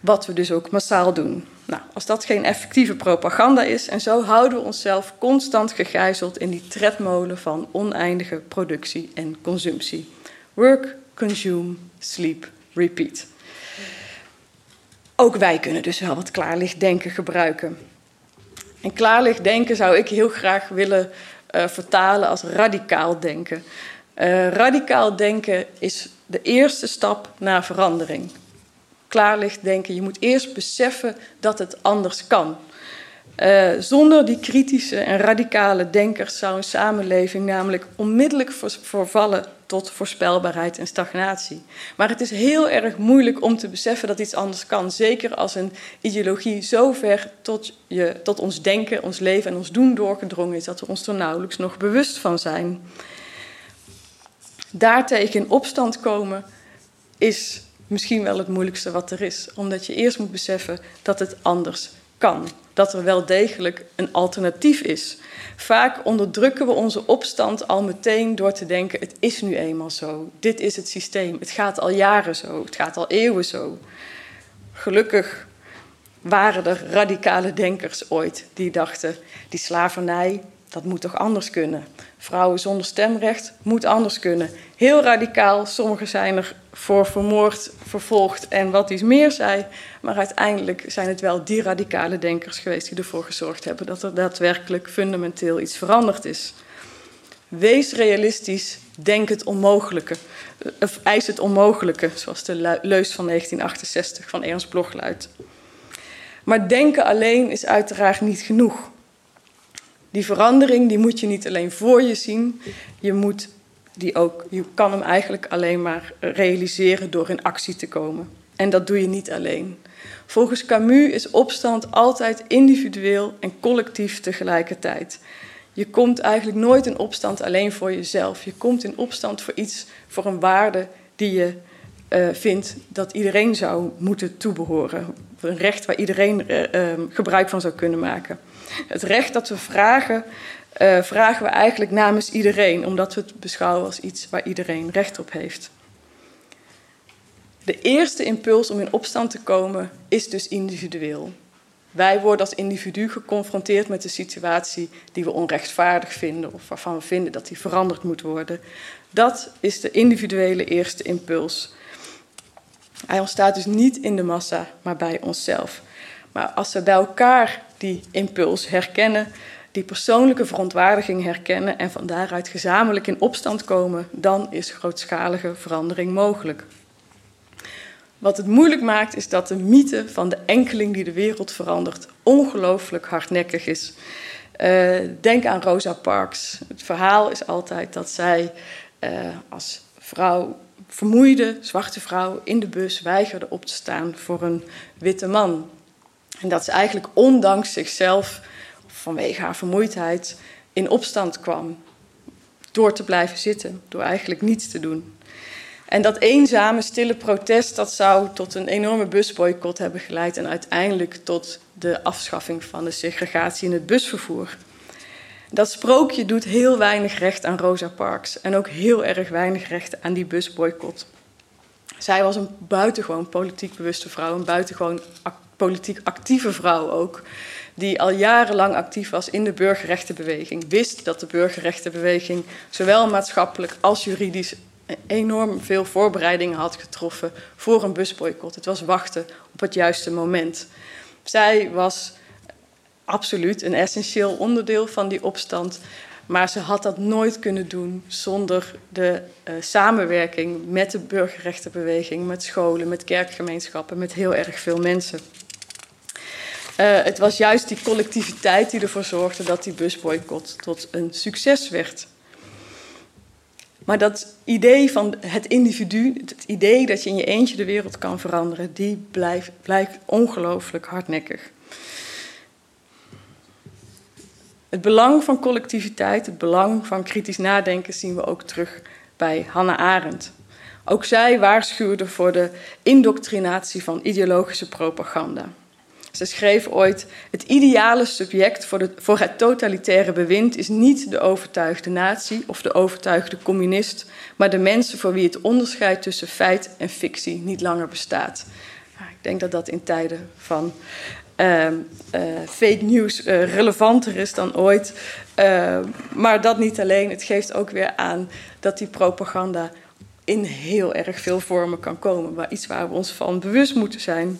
Wat we dus ook massaal doen. Nou, als dat geen effectieve propaganda is, en zo houden we onszelf constant gegijzeld in die tredmolen van oneindige productie en consumptie. Work, consume, sleep, repeat. Ook wij kunnen dus wel wat klaarlicht denken gebruiken. En klaarlicht denken zou ik heel graag willen uh, vertalen als radicaal denken. Uh, radicaal denken is de eerste stap naar verandering. Klaarlicht denken, je moet eerst beseffen dat het anders kan. Uh, zonder die kritische en radicale denkers zou een samenleving namelijk onmiddellijk vervallen tot voorspelbaarheid en stagnatie. Maar het is heel erg moeilijk om te beseffen dat iets anders kan. Zeker als een ideologie zo ver tot, je, tot ons denken, ons leven en ons doen doorgedrongen is dat we ons er nauwelijks nog bewust van zijn. Daartegen in opstand komen is misschien wel het moeilijkste wat er is, omdat je eerst moet beseffen dat het anders kan. Dat er wel degelijk een alternatief is. Vaak onderdrukken we onze opstand al meteen door te denken: het is nu eenmaal zo. Dit is het systeem. Het gaat al jaren zo. Het gaat al eeuwen zo. Gelukkig waren er radicale denkers ooit die dachten: die slavernij, dat moet toch anders kunnen. Vrouwen zonder stemrecht moet anders kunnen. Heel radicaal, sommigen zijn er voor vermoord, vervolgd en wat iets meer zei. Maar uiteindelijk zijn het wel die radicale denkers geweest die ervoor gezorgd hebben dat er daadwerkelijk fundamenteel iets veranderd is. Wees realistisch, denk het onmogelijke. Of eis het onmogelijke, zoals de leus van 1968 van Ernst Bloch luidt. Maar denken alleen is uiteraard niet genoeg. Die verandering die moet je niet alleen voor je zien, je, moet die ook, je kan hem eigenlijk alleen maar realiseren door in actie te komen. En dat doe je niet alleen. Volgens Camus is opstand altijd individueel en collectief tegelijkertijd. Je komt eigenlijk nooit in opstand alleen voor jezelf. Je komt in opstand voor iets, voor een waarde die je uh, vindt dat iedereen zou moeten toebehoren. Een recht waar iedereen uh, uh, gebruik van zou kunnen maken. Het recht dat we vragen, uh, vragen we eigenlijk namens iedereen, omdat we het beschouwen als iets waar iedereen recht op heeft. De eerste impuls om in opstand te komen is dus individueel. Wij worden als individu geconfronteerd met de situatie die we onrechtvaardig vinden of waarvan we vinden dat die veranderd moet worden. Dat is de individuele eerste impuls. Hij ontstaat dus niet in de massa, maar bij onszelf. Maar als we bij elkaar die impuls herkennen, die persoonlijke verontwaardiging herkennen en van daaruit gezamenlijk in opstand komen, dan is grootschalige verandering mogelijk. Wat het moeilijk maakt, is dat de mythe van de enkeling die de wereld verandert ongelooflijk hardnekkig is. Uh, denk aan Rosa Parks. Het verhaal is altijd dat zij uh, als vrouw, vermoeide zwarte vrouw in de bus weigerde op te staan voor een witte man. En dat ze eigenlijk ondanks zichzelf, vanwege haar vermoeidheid, in opstand kwam. Door te blijven zitten, door eigenlijk niets te doen. En dat eenzame, stille protest, dat zou tot een enorme busboycott hebben geleid en uiteindelijk tot de afschaffing van de segregatie in het busvervoer. Dat sprookje doet heel weinig recht aan Rosa Parks en ook heel erg weinig recht aan die busboycott. Zij was een buitengewoon politiek bewuste vrouw, een buitengewoon politiek actieve vrouw ook, die al jarenlang actief was in de burgerrechtenbeweging, wist dat de burgerrechtenbeweging zowel maatschappelijk als juridisch enorm veel voorbereidingen had getroffen voor een busboycott. Het was wachten op het juiste moment. Zij was absoluut een essentieel onderdeel van die opstand. Maar ze had dat nooit kunnen doen zonder de uh, samenwerking met de burgerrechtenbeweging, met scholen, met kerkgemeenschappen, met heel erg veel mensen. Uh, het was juist die collectiviteit die ervoor zorgde dat die busboycott tot een succes werd. Maar dat idee van het individu, het idee dat je in je eentje de wereld kan veranderen, die blijft, blijkt ongelooflijk hardnekkig. Het belang van collectiviteit, het belang van kritisch nadenken zien we ook terug bij Hannah Arendt. Ook zij waarschuwde voor de indoctrinatie van ideologische propaganda. Ze schreef ooit: Het ideale subject voor, voor het totalitaire bewind is niet de overtuigde natie of de overtuigde communist, maar de mensen voor wie het onderscheid tussen feit en fictie niet langer bestaat. Nou, ik denk dat dat in tijden van uh, uh, fake news uh, relevanter is dan ooit. maar dat niet alleen. Het geeft ook weer aan dat die propaganda in heel erg veel vormen kan komen. Waar iets waar we ons van bewust moeten zijn.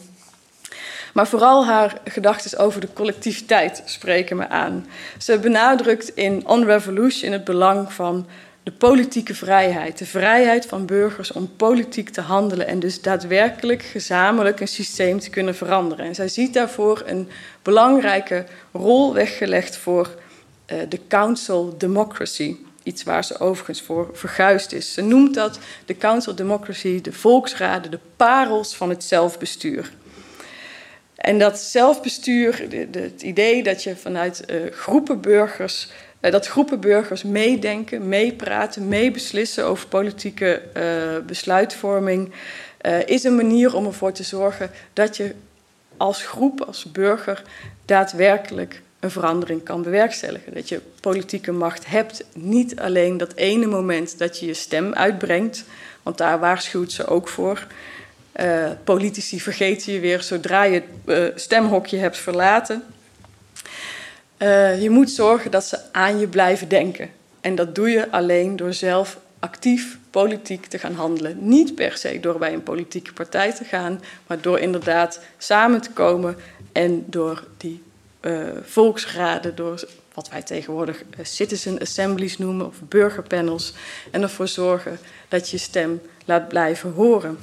Maar vooral haar gedachten over de collectiviteit spreken me aan. Ze benadrukt in On Revolution het belang van de politieke vrijheid. De vrijheid van burgers om politiek te handelen en dus daadwerkelijk gezamenlijk een systeem te kunnen veranderen. En zij ziet daarvoor een belangrijke rol weggelegd voor uh, de council democracy. Iets waar ze overigens voor verguisd is. Ze noemt dat de council democracy, de volksraden, de parels van het zelfbestuur. En dat zelfbestuur, het idee dat je vanuit uh, groepen burgers, uh, dat groepen burgers meedenken, meepraten, meebeslissen over politieke uh, besluitvorming, is een manier om ervoor te zorgen dat je als groep, als burger, daadwerkelijk een verandering kan bewerkstelligen. Dat je politieke macht hebt, niet alleen dat ene moment dat je je stem uitbrengt, want daar waarschuwt ze ook voor. Uh, politici vergeten je weer zodra je het uh, stemhokje hebt verlaten. Uh, je moet zorgen dat ze aan je blijven denken. En dat doe je alleen door zelf actief politiek te gaan handelen. Niet per se door bij een politieke partij te gaan, maar door inderdaad samen te komen en door die volksraden, door wat wij tegenwoordig citizen assemblies noemen of burgerpanels, en ervoor zorgen dat je stem laat blijven horen.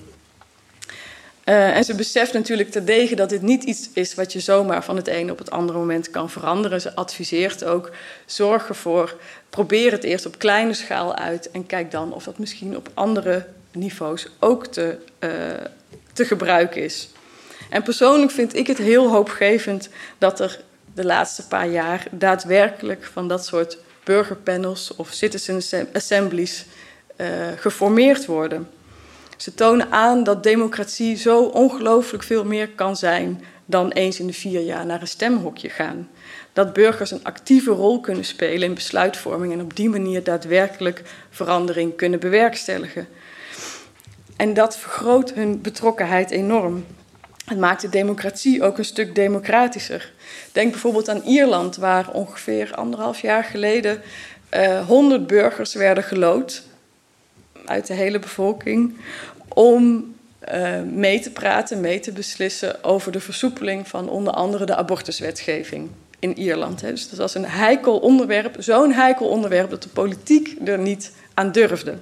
Uh, en ze beseft natuurlijk terdege dat dit niet iets is wat je zomaar van het ene op het andere moment kan veranderen. Ze adviseert ook: zorg ervoor, probeer het eerst op kleine schaal uit en kijk dan of dat misschien op andere niveaus ook te, uh, te gebruiken is. En persoonlijk vind ik het heel hoopgevend dat er de laatste paar jaar daadwerkelijk van dat soort burgerpanels of citizen assemblies uh, geformeerd worden. Ze tonen aan dat democratie zo ongelooflijk veel meer kan zijn dan eens in de vier jaar naar een stemhokje gaan. Dat burgers een actieve rol kunnen spelen in besluitvorming en op die manier daadwerkelijk verandering kunnen bewerkstelligen. En dat vergroot hun betrokkenheid enorm. Het maakt de democratie ook een stuk democratischer. Denk bijvoorbeeld aan Ierland, waar ongeveer anderhalf jaar geleden uh, 100 burgers werden gelood uit de hele bevolking om uh, mee te praten, mee te beslissen over de versoepeling van onder andere de abortuswetgeving in Ierland. Hè. Dus dat was een heikel onderwerp, zo'n heikel onderwerp dat de politiek er niet aan durfde.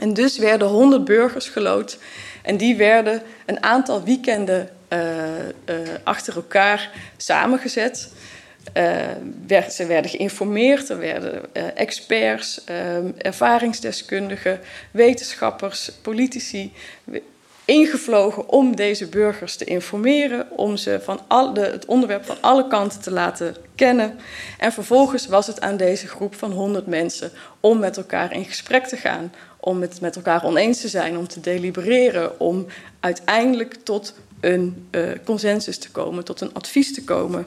En dus werden honderd burgers gelood en die werden een aantal weekenden uh, uh, achter elkaar samengezet. Werd, ze werden geïnformeerd, er werden uh, experts, uh, ervaringsdeskundigen, wetenschappers, politici ingevlogen om deze burgers te informeren, om ze van al het onderwerp van alle kanten te laten kennen. En vervolgens was het aan deze groep van 100 mensen om met elkaar in gesprek te gaan, om het met elkaar oneens te zijn, om te delibereren, om uiteindelijk tot een consensus te komen, tot een advies te komen.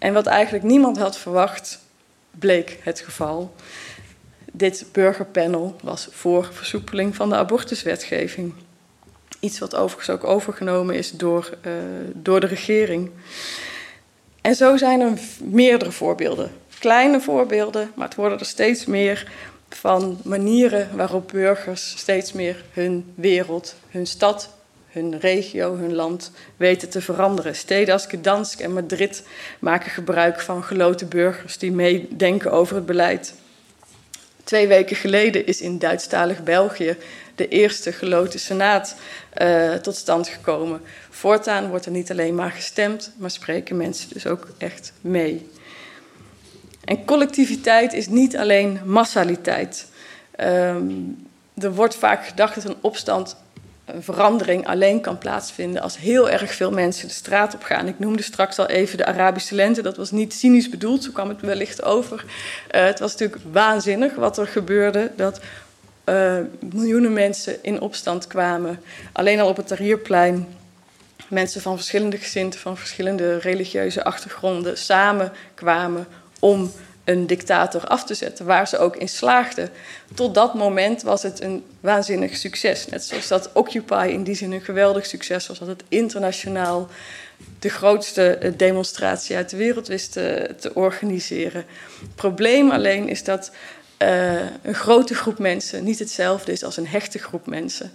En wat eigenlijk niemand had verwacht, bleek het geval. Dit burgerpanel was voor versoepeling van de abortuswetgeving. Iets wat overigens ook overgenomen is door, uh, door de regering. En zo zijn er meerdere voorbeelden. Kleine voorbeelden, maar het worden er steeds meer van manieren waarop burgers steeds meer hun wereld, hun stad, hun regio, hun land weten te veranderen. Steden als en Madrid maken gebruik van geloten burgers die meedenken over het beleid. Twee weken geleden is in Duitsstalig België de eerste geloten senaat uh, tot stand gekomen. Voortaan wordt er niet alleen maar gestemd, maar spreken mensen dus ook echt mee. En collectiviteit is niet alleen massaliteit. Um, er wordt vaak gedacht dat een opstand een verandering alleen kan plaatsvinden als heel erg veel mensen de straat op gaan. Ik noemde straks al even de Arabische lente. Dat was niet cynisch bedoeld, zo kwam het wellicht over. Uh, het was natuurlijk waanzinnig wat er gebeurde. Dat uh, miljoenen mensen in opstand kwamen. Alleen al op het Tahrirplein. Mensen van verschillende gezinten, van verschillende religieuze achtergronden samen kwamen om een dictator af te zetten, waar ze ook in slaagden. Tot dat moment was het een waanzinnig succes. Net zoals dat Occupy in die zin een geweldig succes was, dat het internationaal de grootste eh, demonstratie uit de wereld wist te, organiseren. Het probleem alleen is dat uh, een grote groep mensen niet hetzelfde is als een hechte groep mensen.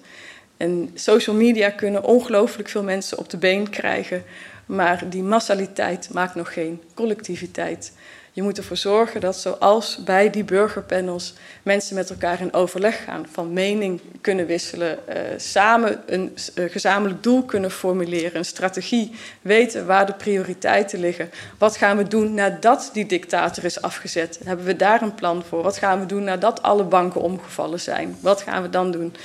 En social media kunnen ongelooflijk veel mensen op de been krijgen, maar die massaliteit maakt nog geen collectiviteit. Je moet ervoor zorgen dat zoals bij die burgerpanels mensen met elkaar in overleg gaan, van mening kunnen wisselen, uh, samen een uh, gezamenlijk doel kunnen formuleren, een strategie, weten waar de prioriteiten liggen. Wat gaan we doen nadat die dictator is afgezet? Hebben we daar een plan voor? Wat gaan we doen nadat alle banken omgevallen zijn? Wat gaan we dan doen?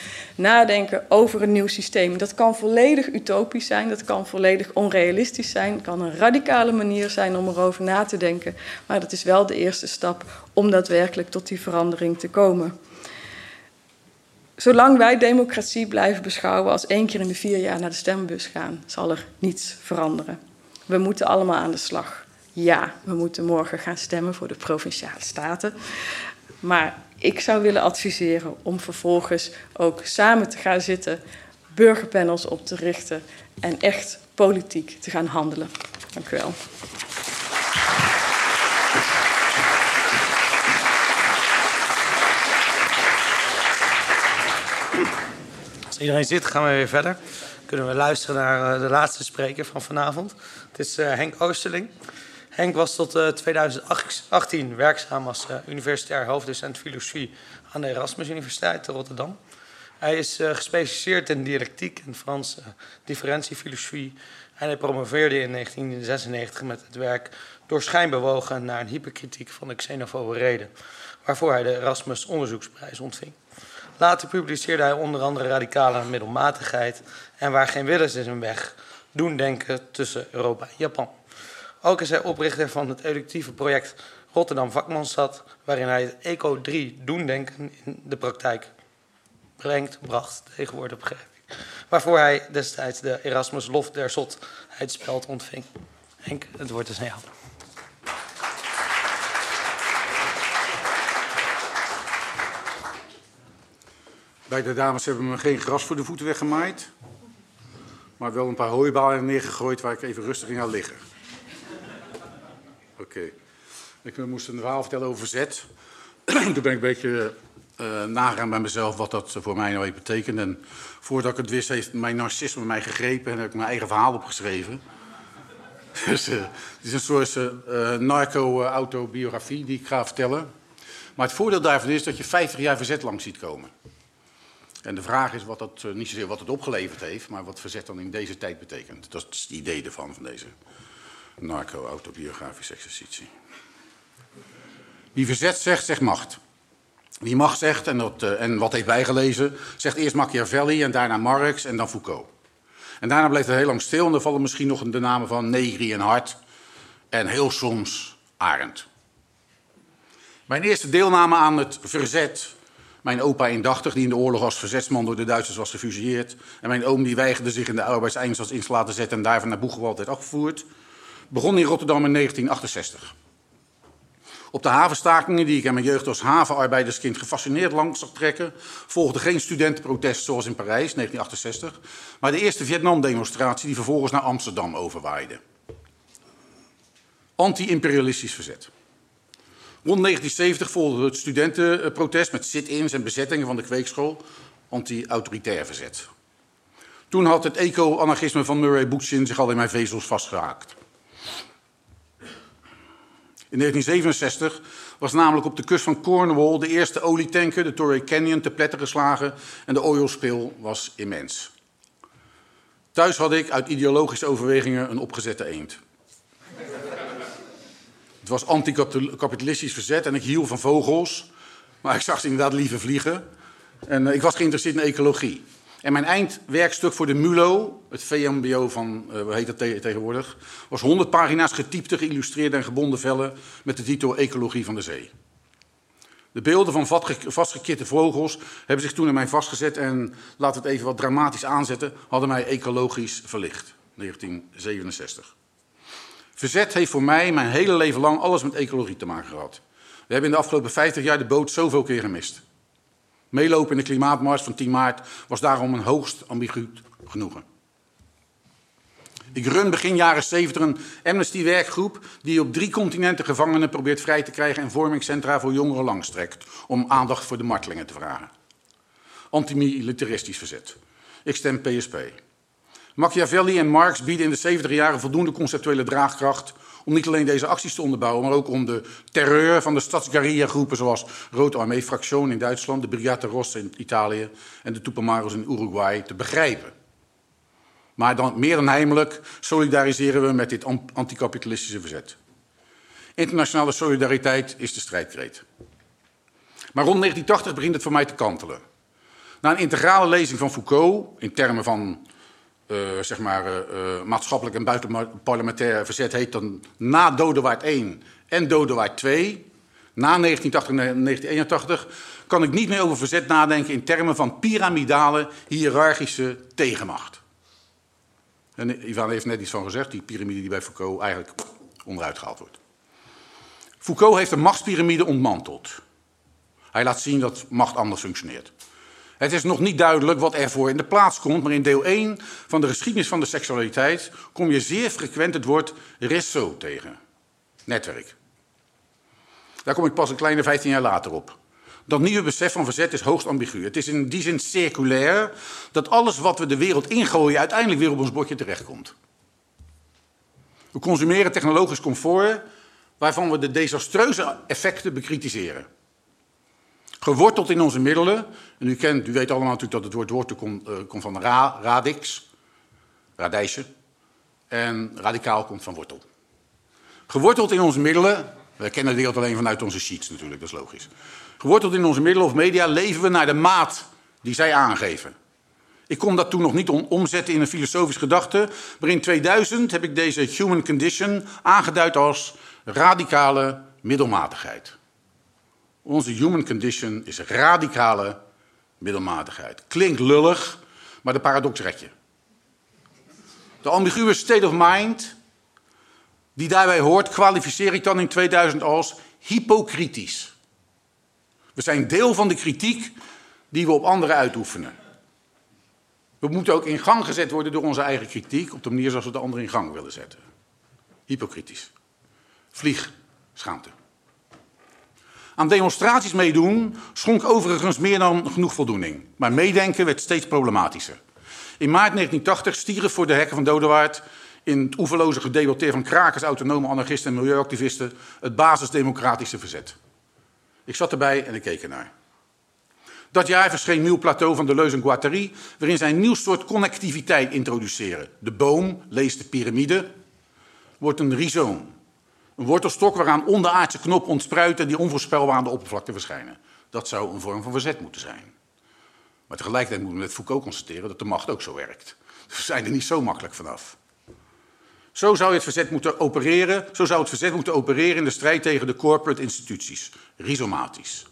Nadenken over een nieuw systeem. Dat kan volledig utopisch zijn, dat kan volledig onrealistisch zijn, kan een radicale manier zijn om erover na te denken. Maar dat is wel de eerste stap om daadwerkelijk tot die verandering te komen. Zolang wij democratie blijven beschouwen als één keer in de vier jaar naar de stembus gaan, zal er niets veranderen. We moeten allemaal aan de slag. Ja, we moeten morgen gaan stemmen voor de provinciale staten. Maar ik zou willen adviseren om vervolgens ook samen te gaan zitten, burgerpanels op te richten en echt politiek te gaan handelen. Dank u wel. Als iedereen zit, gaan we weer verder. Kunnen we luisteren naar uh, de laatste spreker van vanavond. Het is uh, Henk Oosterling. Henk was tot uh, 2018 werkzaam als universitair hoofddocent filosofie aan de Erasmus Universiteit te Rotterdam. Hij is gespecialiseerd in dialectiek en Franse differentiefilosofie. En hij promoveerde in 1996 met het werk Door schijnbewogen naar een hyperkritiek van de xenofobe reden, waarvoor hij de Erasmus Onderzoeksprijs ontving. Later publiceerde hij onder andere radicale middelmatigheid en waar geen wil is, is een weg. Doen denken tussen Europa en Japan. Ook is hij oprichter van het educatieve project Rotterdam Vakmanstad, waarin hij het Eco 3 doen denken in de praktijk brengt, bracht, tegenwoordig begrijp ik. Waarvoor hij destijds de Erasmus Lof der Zotheidspeld ontving. Henk, het woord is aan jou. Beide dames hebben me geen gras voor de voeten weggemaaid. Maar wel een paar hooibalen neergegooid waar ik even rustig in ga liggen. Oké. Ik moest een verhaal vertellen over verzet. Toen ben ik een beetje uh, nagaan bij mezelf wat dat voor mij nou even betekent. En voordat ik het wist, heeft mijn narcisme mij gegrepen en heb ik mijn eigen verhaal opgeschreven. Dus uh, het is een soort uh, narco-autobiografie die ik ga vertellen. Maar het voordeel daarvan is dat je 50 jaar verzet lang ziet komen. En de vraag is wat dat, niet zozeer wat het opgeleverd heeft, maar wat verzet dan in deze tijd betekent. Dat is het idee ervan, van deze narco-autobiografische exercitie. Wie verzet zegt, zegt macht. Wie macht zegt, en, uh, en wat heeft bijgelezen, zegt eerst Machiavelli en daarna Marx en dan Foucault. En daarna bleef het heel lang stil en er vallen misschien nog de namen van Negri en Hart en heel soms Arendt. Mijn eerste deelname aan het verzet mijn opa indachtig, die in de oorlog als verzetsman door de Duitsers was gefusilleerd. En mijn oom die weigerde zich in de arbeidseinsatz in te zetten en daarvan naar Boegewald werd afgevoerd. Begon in Rotterdam in 1968. Op de havenstakingen, die ik in mijn jeugd als havenarbeiderskind gefascineerd langs zag trekken, volgde geen studentenprotest zoals in Parijs, 1968, maar de eerste Vietnam-demonstratie die vervolgens naar Amsterdam overwaaide. Anti-imperialistisch verzet. Rond 1970 volgde het studentenprotest met sit-ins en bezettingen van de kweekschool, anti-autoritair verzet. Toen had het eco-anarchisme van Murray Bookchin zich al in mijn vezels vastgehaakt. In 1967 was namelijk op de kust van Cornwall de eerste olietanker, de Torrey Canyon, te pletten geslagen en de oilspil was immens. Thuis had ik uit ideologische overwegingen een opgezette eend. Het was anticapitalistisch verzet en ik hield van vogels, maar ik zag ze inderdaad liever vliegen. En ik was geïnteresseerd in ecologie. En mijn eindwerkstuk voor de MULO, het VMBO van, uh, hoe heet dat te tegenwoordig, was 100 pagina's getypte, geïllustreerde en gebonden vellen met de titel Ecologie van de Zee. De beelden van vastgekitte vogels hebben zich toen in mij vastgezet en, we het even wat dramatisch aanzetten, hadden mij ecologisch verlicht. 1967. Verzet heeft voor mij mijn hele leven lang alles met ecologie te maken gehad. We hebben in de afgelopen 50 jaar de boot zoveel keer gemist. Meelopen in de klimaatmars van 10 maart was daarom een hoogst ambigu genoegen. Ik run begin jaren 70 een Amnesty-werkgroep die op drie continenten gevangenen probeert vrij te krijgen en vormingscentra voor jongeren langstrekt om aandacht voor de martelingen te vragen. Antimilitaristisch verzet. Ik stem PSP. Machiavelli en Marx bieden in de 70 jaren voldoende conceptuele draagkracht om niet alleen deze acties te onderbouwen, maar ook om de terreur van de stadsguerilla-groepen zoals Rode Armee-fractie in Duitsland, de Brigata Rossa in Italië en de Tupamaros in Uruguay te begrijpen. Maar dan, meer dan heimelijk solidariseren we met dit anticapitalistische verzet. Internationale solidariteit is de strijdkreet. Maar rond 1980 begint het voor mij te kantelen. Na een integrale lezing van Foucault, in termen van uh, zeg maar, uh, maatschappelijk en buitenparlementair verzet, heet dan na Dodewaard 1 en Dodewaard 2, na 1980 en 1981, kan ik niet meer over verzet nadenken in termen van piramidale, hiërarchische tegenmacht. En Ivan heeft net iets van gezegd, die piramide die bij Foucault eigenlijk onderuit gehaald wordt. Foucault heeft de machtspyramide ontmanteld. Hij laat zien dat macht anders functioneert. Het is nog niet duidelijk wat ervoor in de plaats komt, maar in deel 1 van de geschiedenis van de seksualiteit kom je zeer frequent het woord réseau tegen. Netwerk. Daar kom ik pas een kleine 15 jaar later op. Dat nieuwe besef van verzet is hoogst ambigu. Het is in die zin circulair dat alles wat we de wereld ingooien uiteindelijk weer op ons bordje terechtkomt. We consumeren technologisch comfort waarvan we de desastreuze effecten bekritiseren. Geworteld in onze middelen, en u, kent, u weet allemaal natuurlijk dat het woord wortel komt, uh, komt van ra, radix, radijsje, en radicaal komt van wortel. Geworteld in onze middelen, we kennen de wereld alleen vanuit onze sheets natuurlijk, dat is logisch. Geworteld in onze middelen of media leven we naar de maat die zij aangeven. Ik kon dat toen nog niet omzetten in een filosofisch gedachte, maar in 2000 heb ik deze human condition aangeduid als radicale middelmatigheid. Onze human condition is radicale middelmatigheid. Klinkt lullig, maar de paradox red je. De ambiguë state of mind die daarbij hoort, kwalificeer ik dan in 2000 als hypocritisch. We zijn deel van de kritiek die we op anderen uitoefenen. We moeten ook in gang gezet worden door onze eigen kritiek op de manier zoals we de anderen in gang willen zetten. Hypocritisch. Vlieg, schaamte. Aan demonstraties meedoen schonk overigens meer dan genoeg voldoening. Maar meedenken werd steeds problematischer. In maart 1980 stierf voor de hekken van Dodewaard in het oeverloze gedebatteer van krakers, autonome anarchisten en milieuactivisten het basisdemocratische verzet. Ik zat erbij en ik keek ernaar. Dat jaar verscheen nieuw plateau van Deleuze en Guattari, waarin zij een nieuw soort connectiviteit introduceren. De boom, lees de piramide, wordt een rhizoom. Een wortelstok waaraan onderaardse knoppen ontspruiten die onvoorspelbaar aan de oppervlakte verschijnen. Dat zou een vorm van verzet moeten zijn. Maar tegelijkertijd moeten we met Foucault constateren dat de macht ook zo werkt. Dus we zijn er niet zo makkelijk vanaf. Zo zou het verzet moeten opereren, zo zou het verzet moeten opereren in de strijd tegen de corporate instituties, rhizomatisch.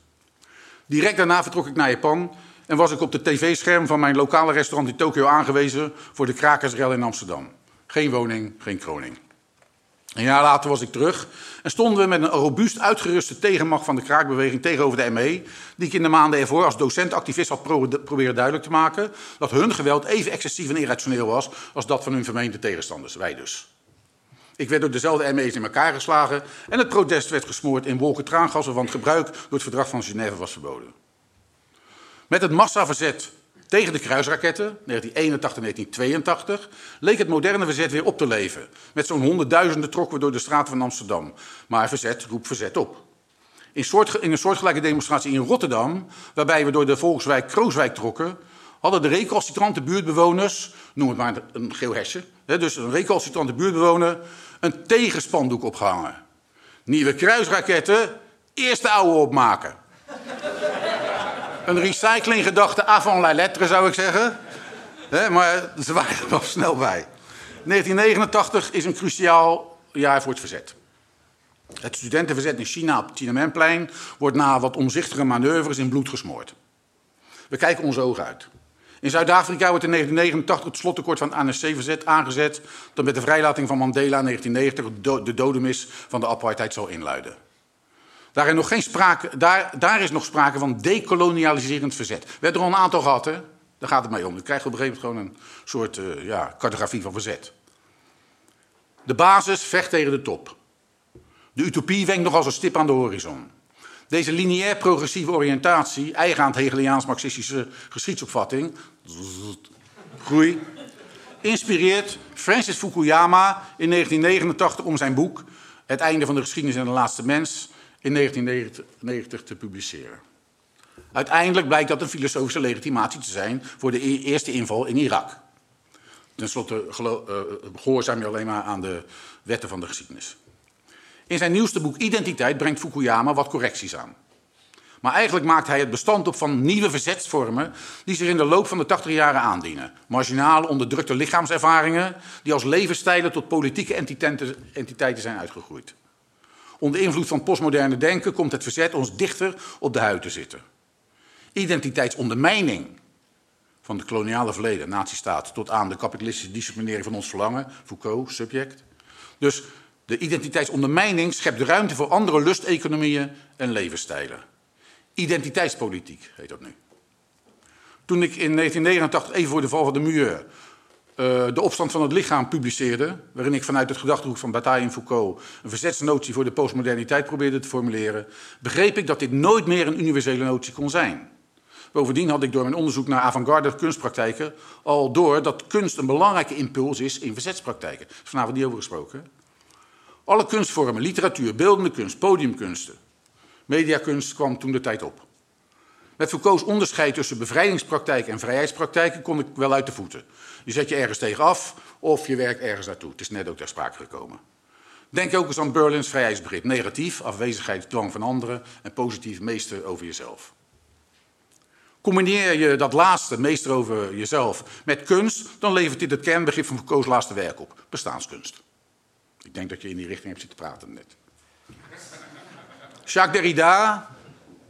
Direct daarna vertrok ik naar Japan en was ik op de tv-scherm van mijn lokale restaurant in Tokio aangewezen voor de krakersrel in Amsterdam. Geen woning, geen kroning. Een jaar later was ik terug en stonden we met een robuust uitgeruste tegenmacht van de kraakbeweging tegenover de ME, die ik in de maanden ervoor als docent-activist had proberen duidelijk te maken dat hun geweld even excessief en irrationeel was als dat van hun vermeende tegenstanders, wij dus. Ik werd door dezelfde ME's in elkaar geslagen en het protest werd gesmoord in wolken traangassen, want gebruik door het verdrag van Genève was verboden. Met het massaverzet tegen de kruisraketten, 1981-1982, leek het moderne verzet weer op te leven. Met zo'n honderdduizenden trokken we door de straten van Amsterdam. Maar verzet roept verzet op. In, soort, in een soortgelijke demonstratie in Rotterdam, waarbij we door de volkswijk Krooswijk trokken, hadden de recalcitrante buurtbewoners, noem het maar een geel hesje, dus een recalcitrante buurtbewoner, een tegenspandoek opgehangen. Nieuwe kruisraketten, eerst de oude opmaken. Een recyclinggedachte avant la lettre, zou ik zeggen. maar ze waren er wel snel bij. 1989 is een cruciaal jaar voor het verzet. Het studentenverzet in China op het Tiananmenplein wordt na wat omzichtige manoeuvres in bloed gesmoord. We kijken onze ogen uit. In Zuid-Afrika wordt in 1989 het slotakkoord van het ANC-verzet aangezet... dat met de vrijlating van Mandela in 1990 de dodemis van de apartheid zal inluiden. Daar, is nog geen sprake, daar, daar is nog sprake van dekolonialiserend verzet. We hebben er al een aantal gehad, hè? Daar gaat het mee om. Je krijgt op een gegeven moment gewoon een soort uh, ja, cartografie van verzet. De basis vecht tegen de top. De utopie wenkt nog als een stip aan de horizon. Deze lineair progressieve oriëntatie, eigen Hegeliaans-marxistische geschiedsopvatting, groei, inspireert Francis Fukuyama in 1989 om zijn boek Het einde van de geschiedenis en de laatste mens in 1990 te publiceren. Uiteindelijk blijkt dat een filosofische legitimatie te zijn voor de e-, eerste inval in Irak. Ten slotte uh, gehoorzaam je alleen maar aan de wetten van de geschiedenis. In zijn nieuwste boek Identiteit brengt Fukuyama wat correcties aan. Maar eigenlijk maakt hij het bestand op van nieuwe verzetsvormen die zich in de loop van de 80 jaren aandienen. Marginale, onderdrukte lichaamservaringen die als levensstijlen tot politieke entiteiten zijn uitgegroeid. Onder invloed van postmoderne denken komt het verzet ons dichter op de huid te zitten. Identiteitsondermijning van het koloniale verleden, nazistaat, tot aan de kapitalistische disciplinering van ons verlangen, Foucault, subject. Dus de identiteitsondermijning schept ruimte voor andere lusteconomieën en levensstijlen. Identiteitspolitiek heet dat nu. Toen ik in 1989, even voor de val van de muur, de opstand van het lichaam publiceerde, waarin ik vanuit het gedachtegoed van Bataille en Foucault een verzetsnotie voor de postmoderniteit probeerde te formuleren, begreep ik dat dit nooit meer een universele notie kon zijn. Bovendien had ik door mijn onderzoek naar avant-garde kunstpraktijken al door dat kunst een belangrijke impuls is in verzetspraktijken. Er vanavond niet over gesproken. Alle kunstvormen, literatuur, beeldende kunst, podiumkunsten, mediakunst kwam toen de tijd op. Met Foucault's onderscheid tussen bevrijdingspraktijken en vrijheidspraktijken kon ik wel uit de voeten. Je zet je ergens tegen af of je werkt ergens naartoe. Het is net ook ter sprake gekomen. Denk ook eens aan Berlins vrijheidsbegrip. Negatief, afwezigheid, dwang van anderen en positief, meester over jezelf. Combineer je dat laatste, meester over jezelf, met kunst, dan levert dit het kernbegrip van Foucault's laatste werk op: bestaanskunst. Ik denk dat je in die richting hebt zitten praten net. Jacques Derrida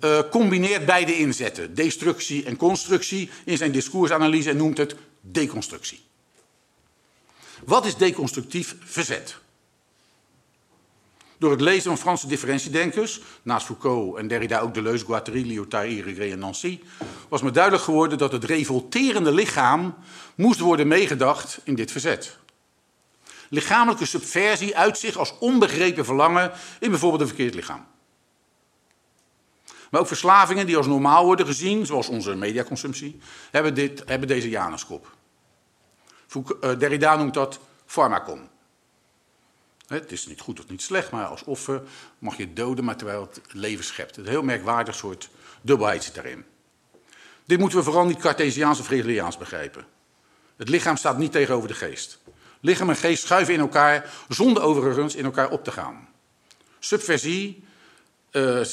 uh, combineert beide inzetten, destructie en constructie, in zijn discoursanalyse en noemt het deconstructie. Wat is deconstructief verzet? Door het lezen van Franse differentiedenkers, naast Foucault en Derrida ook Deleuze, Guattari, Lyotard, Irigaray en Nancy, was me duidelijk geworden dat het revolterende lichaam moest worden meegedacht in dit verzet. Lichamelijke subversie uit zich als onbegrepen verlangen in bijvoorbeeld een verkeerd lichaam. Maar ook verslavingen die als normaal worden gezien, zoals onze mediaconsumptie, hebben, dit, hebben deze Januskop. Eh, Derrida noemt dat pharmacon. Het is niet goed of niet slecht, maar als offer mag je doden, maar terwijl het leven schept. Een heel merkwaardig soort dubbelheid zit daarin. Dit moeten we vooral niet Cartesiaans of Hegeliaans begrijpen. Het lichaam staat niet tegenover de geest. Lichaam en geest schuiven in elkaar zonder overigens in elkaar op te gaan. Subversie uh,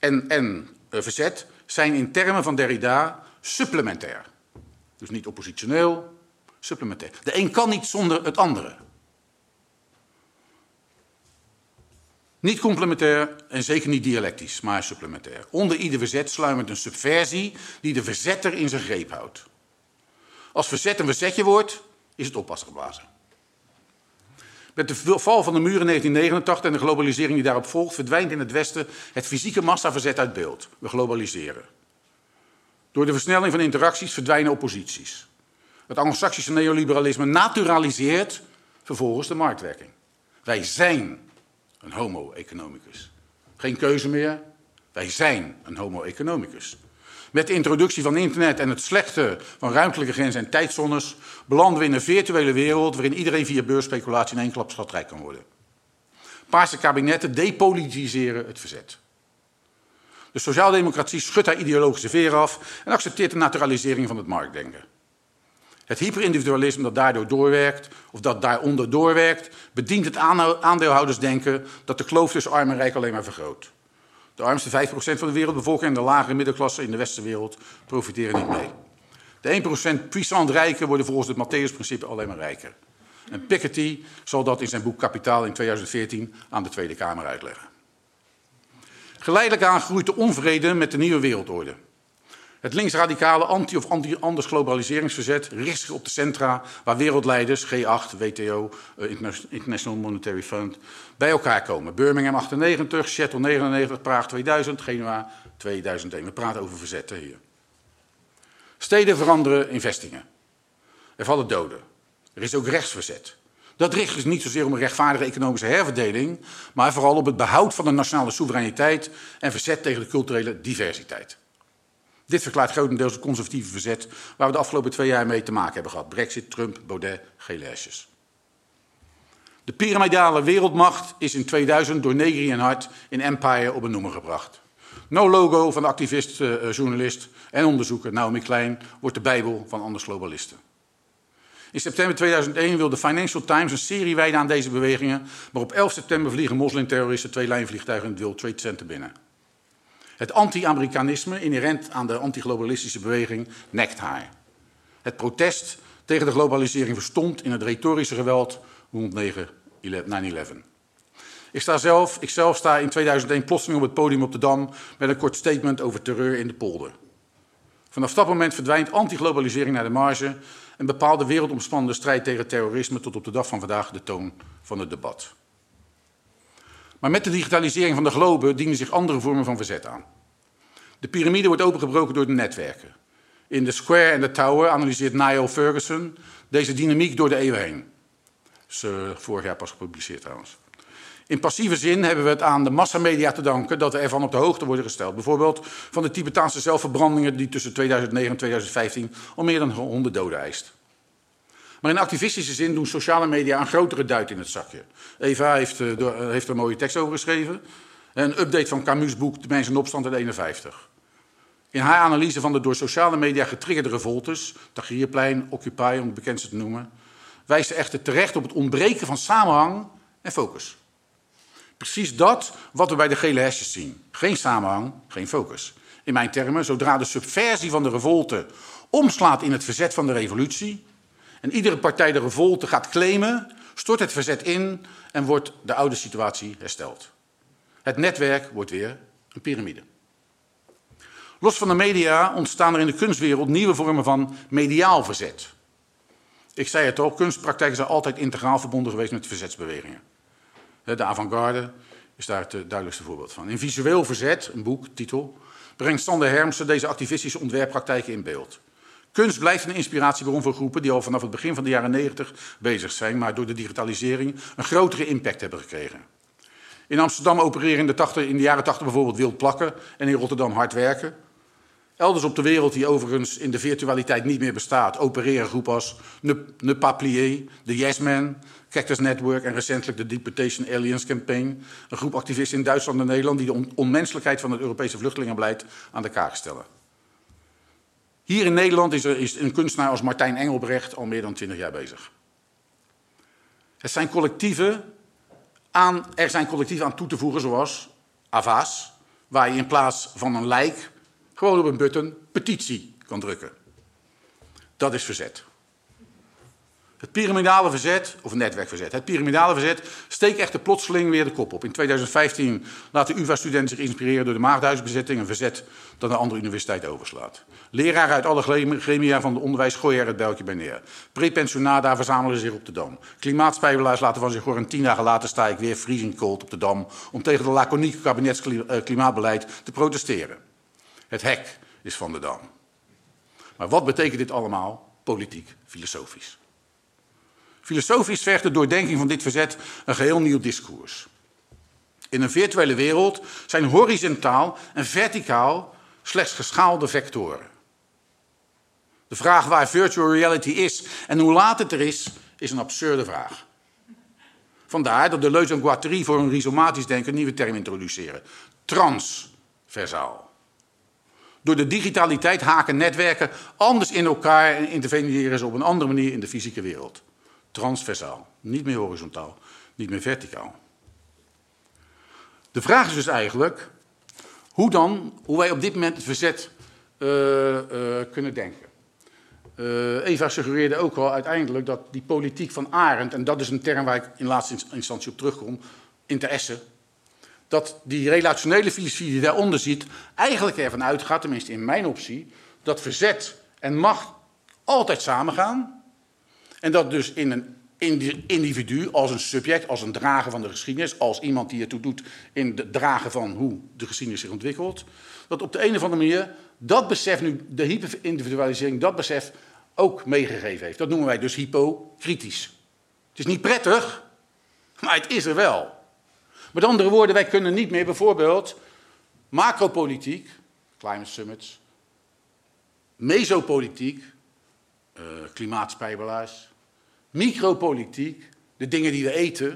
en, en uh, verzet zijn in termen van Derrida supplementair. Dus niet oppositioneel, supplementair. De een kan niet zonder het andere. Niet complementair en zeker niet dialectisch, maar supplementair. Onder ieder verzet sluimert een subversie die de verzetter in zijn greep houdt. Als verzet een verzetje wordt, is het oppassen geblazen. Met de val van de muur in 1989 en de globalisering die daarop volgt, verdwijnt in het Westen het fysieke massaverzet uit beeld. We globaliseren. Door de versnelling van interacties verdwijnen opposities. Het anglo-saxische neoliberalisme naturaliseert vervolgens de marktwerking. Wij zijn een homo economicus. Geen keuze meer, wij zijn een homo economicus. Met de introductie van internet en het slechte van ruimtelijke grenzen en tijdzones belanden we in een virtuele wereld waarin iedereen via beursspeculatie in één klap schatrijk kan worden. Paarse kabinetten depolitiseren het verzet. De sociaaldemocratie schudt haar ideologische veer af en accepteert de naturalisering van het marktdenken. Het hyperindividualisme dat daardoor doorwerkt, of dat daaronder doorwerkt, bedient het aandeelhoudersdenken dat de kloof tussen arm en rijk alleen maar vergroot. De armste 5% van de wereldbevolking en de lagere middenklasse in de westerse wereld profiteren niet mee. De 1% puissant rijken worden volgens het Matthäus-principe alleen maar rijker. En Piketty zal dat in zijn boek Kapitaal in 2014 aan de Tweede Kamer uitleggen. Geleidelijk aan groeit de onvrede met de nieuwe wereldorde. Het linksradicale anti- of anti-anders globaliseringsverzet richt zich op de centra waar wereldleiders, G8, WTO, uh, International Monetary Fund, bij elkaar komen. Birmingham 98, Seattle 99, Praag 2000, Genua 2001. We praten over verzetten hier. Steden veranderen in vestingen. Er vallen doden. Er is ook rechtsverzet. Dat richt dus niet zozeer om een rechtvaardige economische herverdeling, maar vooral op het behoud van de nationale soevereiniteit en verzet tegen de culturele diversiteit. Dit verklaart grotendeels het conservatieve verzet waar we de afgelopen twee jaar mee te maken hebben gehad. Brexit, Trump, Baudet, gele. De piramidale wereldmacht is in 2000 door Negri en Hart in Empire op een noemer gebracht. No logo van de activist, uh, journalist en onderzoeker Naomi Klein wordt de bijbel van anders globalisten. In september 2001 wil de Financial Times een serie wijden aan deze bewegingen, maar op 11 september vliegen moslimterroristen twee lijnvliegtuigen in het World Trade Center binnen. Het anti-Amerikanisme, inherent aan de anti-globalistische beweging, nekt haar. Het protest tegen de globalisering verstond in het retorische geweld rond 9-11. Ik, sta zelf, ik zelf sta in 2001 plotseling op het podium op de Dam met een kort statement over terreur in de polder. Vanaf dat moment verdwijnt anti-globalisering naar de marge en bepaalde wereldomspannende strijd tegen terrorisme tot op de dag van vandaag de toon van het debat. Maar met de digitalisering van de globe dienen zich andere vormen van verzet aan. De piramide wordt opengebroken door de netwerken. In The Square en The Tower analyseert Niall Ferguson deze dynamiek door de eeuwen heen. Is uh, vorig jaar pas gepubliceerd trouwens. In passieve zin hebben we het aan de massamedia te danken dat we ervan op de hoogte worden gesteld. Bijvoorbeeld van de Tibetaanse zelfverbrandingen die tussen 2009 en 2015 al meer dan 100 doden eist. Maar in activistische zin doen sociale media een grotere duit in het zakje. Eva heeft, uh, door, uh, heeft er een mooie tekst over geschreven. Een update van Camus' boek De Mensen in Opstand uit 51. In haar analyse van de door sociale media getriggerde revoltes, Tahrirplein, Occupy om het bekendste te noemen, wijst ze echter terecht op het ontbreken van samenhang en focus. Precies dat wat we bij de gele hesjes zien. Geen samenhang, geen focus. In mijn termen, zodra de subversie van de revolte omslaat in het verzet van de revolutie en iedere partij de revolte gaat claimen, stort het verzet in en wordt de oude situatie hersteld. Het netwerk wordt weer een piramide. Los van de media ontstaan er in de kunstwereld nieuwe vormen van mediaal verzet. Ik zei het al, kunstpraktijken zijn altijd integraal verbonden geweest met verzetsbewegingen. De avant-garde is daar het duidelijkste voorbeeld van. In Visueel Verzet, een boek, titel, brengt Sander Hermsen deze activistische ontwerppraktijken in beeld. Kunst blijft een inspiratiebron voor groepen die al vanaf het begin van de jaren 90 bezig zijn, maar door de digitalisering een grotere impact hebben gekregen. In Amsterdam opereren in de, 80, in de jaren 80 bijvoorbeeld wild plakken en in Rotterdam hard werken. Elders op de wereld, die overigens in de virtualiteit niet meer bestaat, opereren groepen als Ne, ne Pas Plier, The Yes Man, Cactus Network en recentelijk de Deportation Aliens Campaign. Een groep activisten in Duitsland en Nederland die de on onmenselijkheid van het Europese vluchtelingenbeleid aan de kaak stellen. Hier in Nederland is, er, is een kunstenaar als Martijn Engelbrecht al meer dan twintig jaar bezig. Het zijn collectieven aan, er zijn collectieven aan toe te voegen, zoals AVA's, waar je in plaats van een lijk gewoon op een button petitie kan drukken. Dat is verzet. Het piramidale verzet, of netwerkverzet, het piramidale verzet steekt echter plotseling weer de kop op. In 2015 laten UvA-studenten zich inspireren door de Maagdhuisbezetting, een verzet dat een andere universiteit overslaat. Leraren uit alle gremia van het onderwijs gooien er het bijltje bij neer. Prepensionada verzamelen zich op de Dam. Klimaatspijbelaars laten van zich horen en tien dagen later sta ik weer freezing cold op de Dam om tegen de laconieke kabinetsklimaatbeleid te protesteren. Het hek is van de Dam. Maar wat betekent dit allemaal politiek, filosofisch? Filosofisch vergt de doordenking van dit verzet een geheel nieuw discours. In een virtuele wereld zijn horizontaal en verticaal slechts geschaalde vectoren. De vraag waar virtual reality is en hoe laat het er is, is een absurde vraag. Vandaar dat de en Guattari voor een rhizomatisch denken een nieuwe term introduceren. Transversaal. Door de digitaliteit haken netwerken anders in elkaar en interveneren ze op een andere manier in de fysieke wereld. Transversaal, niet meer horizontaal, niet meer verticaal. De vraag is dus eigenlijk hoe, dan, hoe wij op dit moment het verzet uh, uh, kunnen denken. Uh, Eva suggereerde ook al uiteindelijk dat die politiek van Arendt, en dat is een term waar ik in laatste instantie op terugkom, interesse, dat die relationele filosofie die daaronder zit, eigenlijk ervan uitgaat, tenminste in mijn optie, dat verzet en macht altijd samengaan. En dat dus in een individu, als een subject, als een drager van de geschiedenis, als iemand die ertoe doet in het dragen van hoe de geschiedenis zich ontwikkelt, dat op de een of andere manier dat besef nu, de hyperindividualisering, dat besef ook meegegeven heeft. Dat noemen wij dus hypocritisch. Het is niet prettig, maar het is er wel. Met andere woorden, wij kunnen niet meer bijvoorbeeld macropolitiek, climate summits, mesopolitiek, uh, klimaatspijbelaars, micropolitiek, de dingen die we eten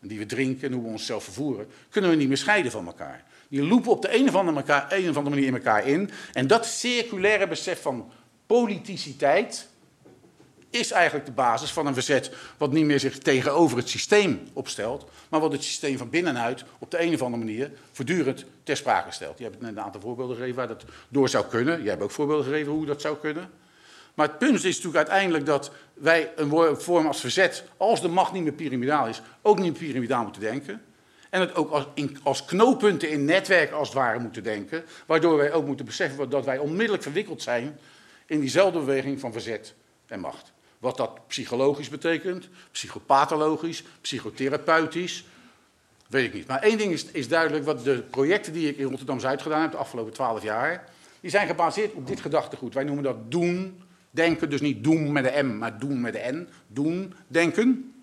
en die we drinken en hoe we onszelf vervoeren, kunnen we niet meer scheiden van elkaar. Die lopen op de een een of andere manier in elkaar in. En dat circulaire besef van politiciteit is eigenlijk de basis van een verzet wat niet meer zich tegenover het systeem opstelt, maar wat het systeem van binnenuit op de een of andere manier voortdurend ter sprake stelt. Je hebt net een aantal voorbeelden gegeven waar dat door zou kunnen. Je hebt ook voorbeelden gegeven hoe dat zou kunnen. Maar het punt is natuurlijk uiteindelijk dat wij een vorm als verzet, als de macht niet meer piramidaal is, ook niet meer piramidaal moeten denken. En het ook als, als knooppunten in netwerk als het ware moeten denken. Waardoor wij ook moeten beseffen dat wij onmiddellijk verwikkeld zijn in diezelfde beweging van verzet en macht. Wat dat psychologisch betekent, psychopathologisch, psychotherapeutisch, weet ik niet. Maar één ding is, is duidelijk, wat de projecten die ik in Rotterdam-Zuid gedaan heb de afgelopen twaalf jaar, die zijn gebaseerd op dit gedachtegoed. Wij noemen dat doen, denken, dus niet doen met de M, maar doen met de N. Doen, denken.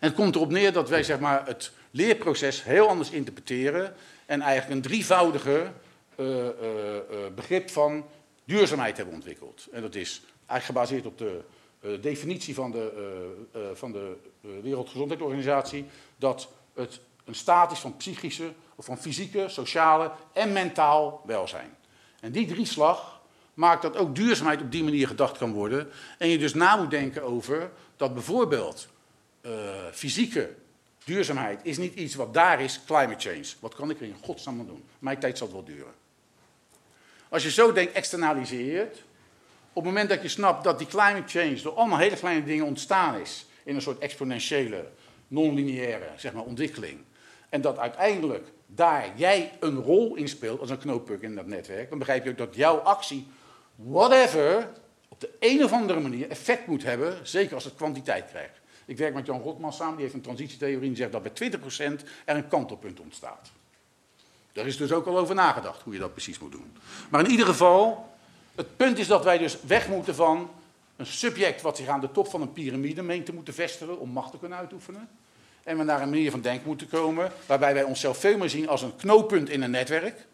En het komt erop neer dat wij zeg maar, het leerproces heel anders interpreteren en eigenlijk een drievoudige uh, uh, begrip van duurzaamheid hebben ontwikkeld. En dat is eigenlijk gebaseerd op de definitie van de, van de Wereldgezondheidsorganisatie dat het een staat is van psychische of van fysieke, sociale en mentaal welzijn. En die drieslag maakt dat ook duurzaamheid op die manier gedacht kan worden. En je dus na moet denken over dat bijvoorbeeld fysieke duurzaamheid is niet iets wat daar is, climate change. Wat kan ik er in godsnaam aan doen? Mijn tijd zal het wel duren. Als je zo denkt, externaliseert, op het moment dat je snapt dat die climate change door allemaal hele kleine dingen ontstaan is, in een soort exponentiële, non-lineaire zeg maar, ontwikkeling, en dat uiteindelijk daar jij een rol in speelt als een knooppunt in dat netwerk, dan begrijp je ook dat jouw actie, whatever, op de een of andere manier effect moet hebben, zeker als het kwantiteit krijgt. Ik werk met Jan Rotman samen, die heeft een transitietheorie die zegt dat bij 20% er een kantelpunt ontstaat. Daar is dus ook al over nagedacht hoe je dat precies moet doen. Maar in ieder geval, het punt is dat wij dus weg moeten van een subject wat zich aan de top van een piramide meent te moeten vestigen om macht te kunnen uitoefenen. En we naar een manier van denken moeten komen waarbij wij onszelf veel meer zien als een knooppunt in een netwerk.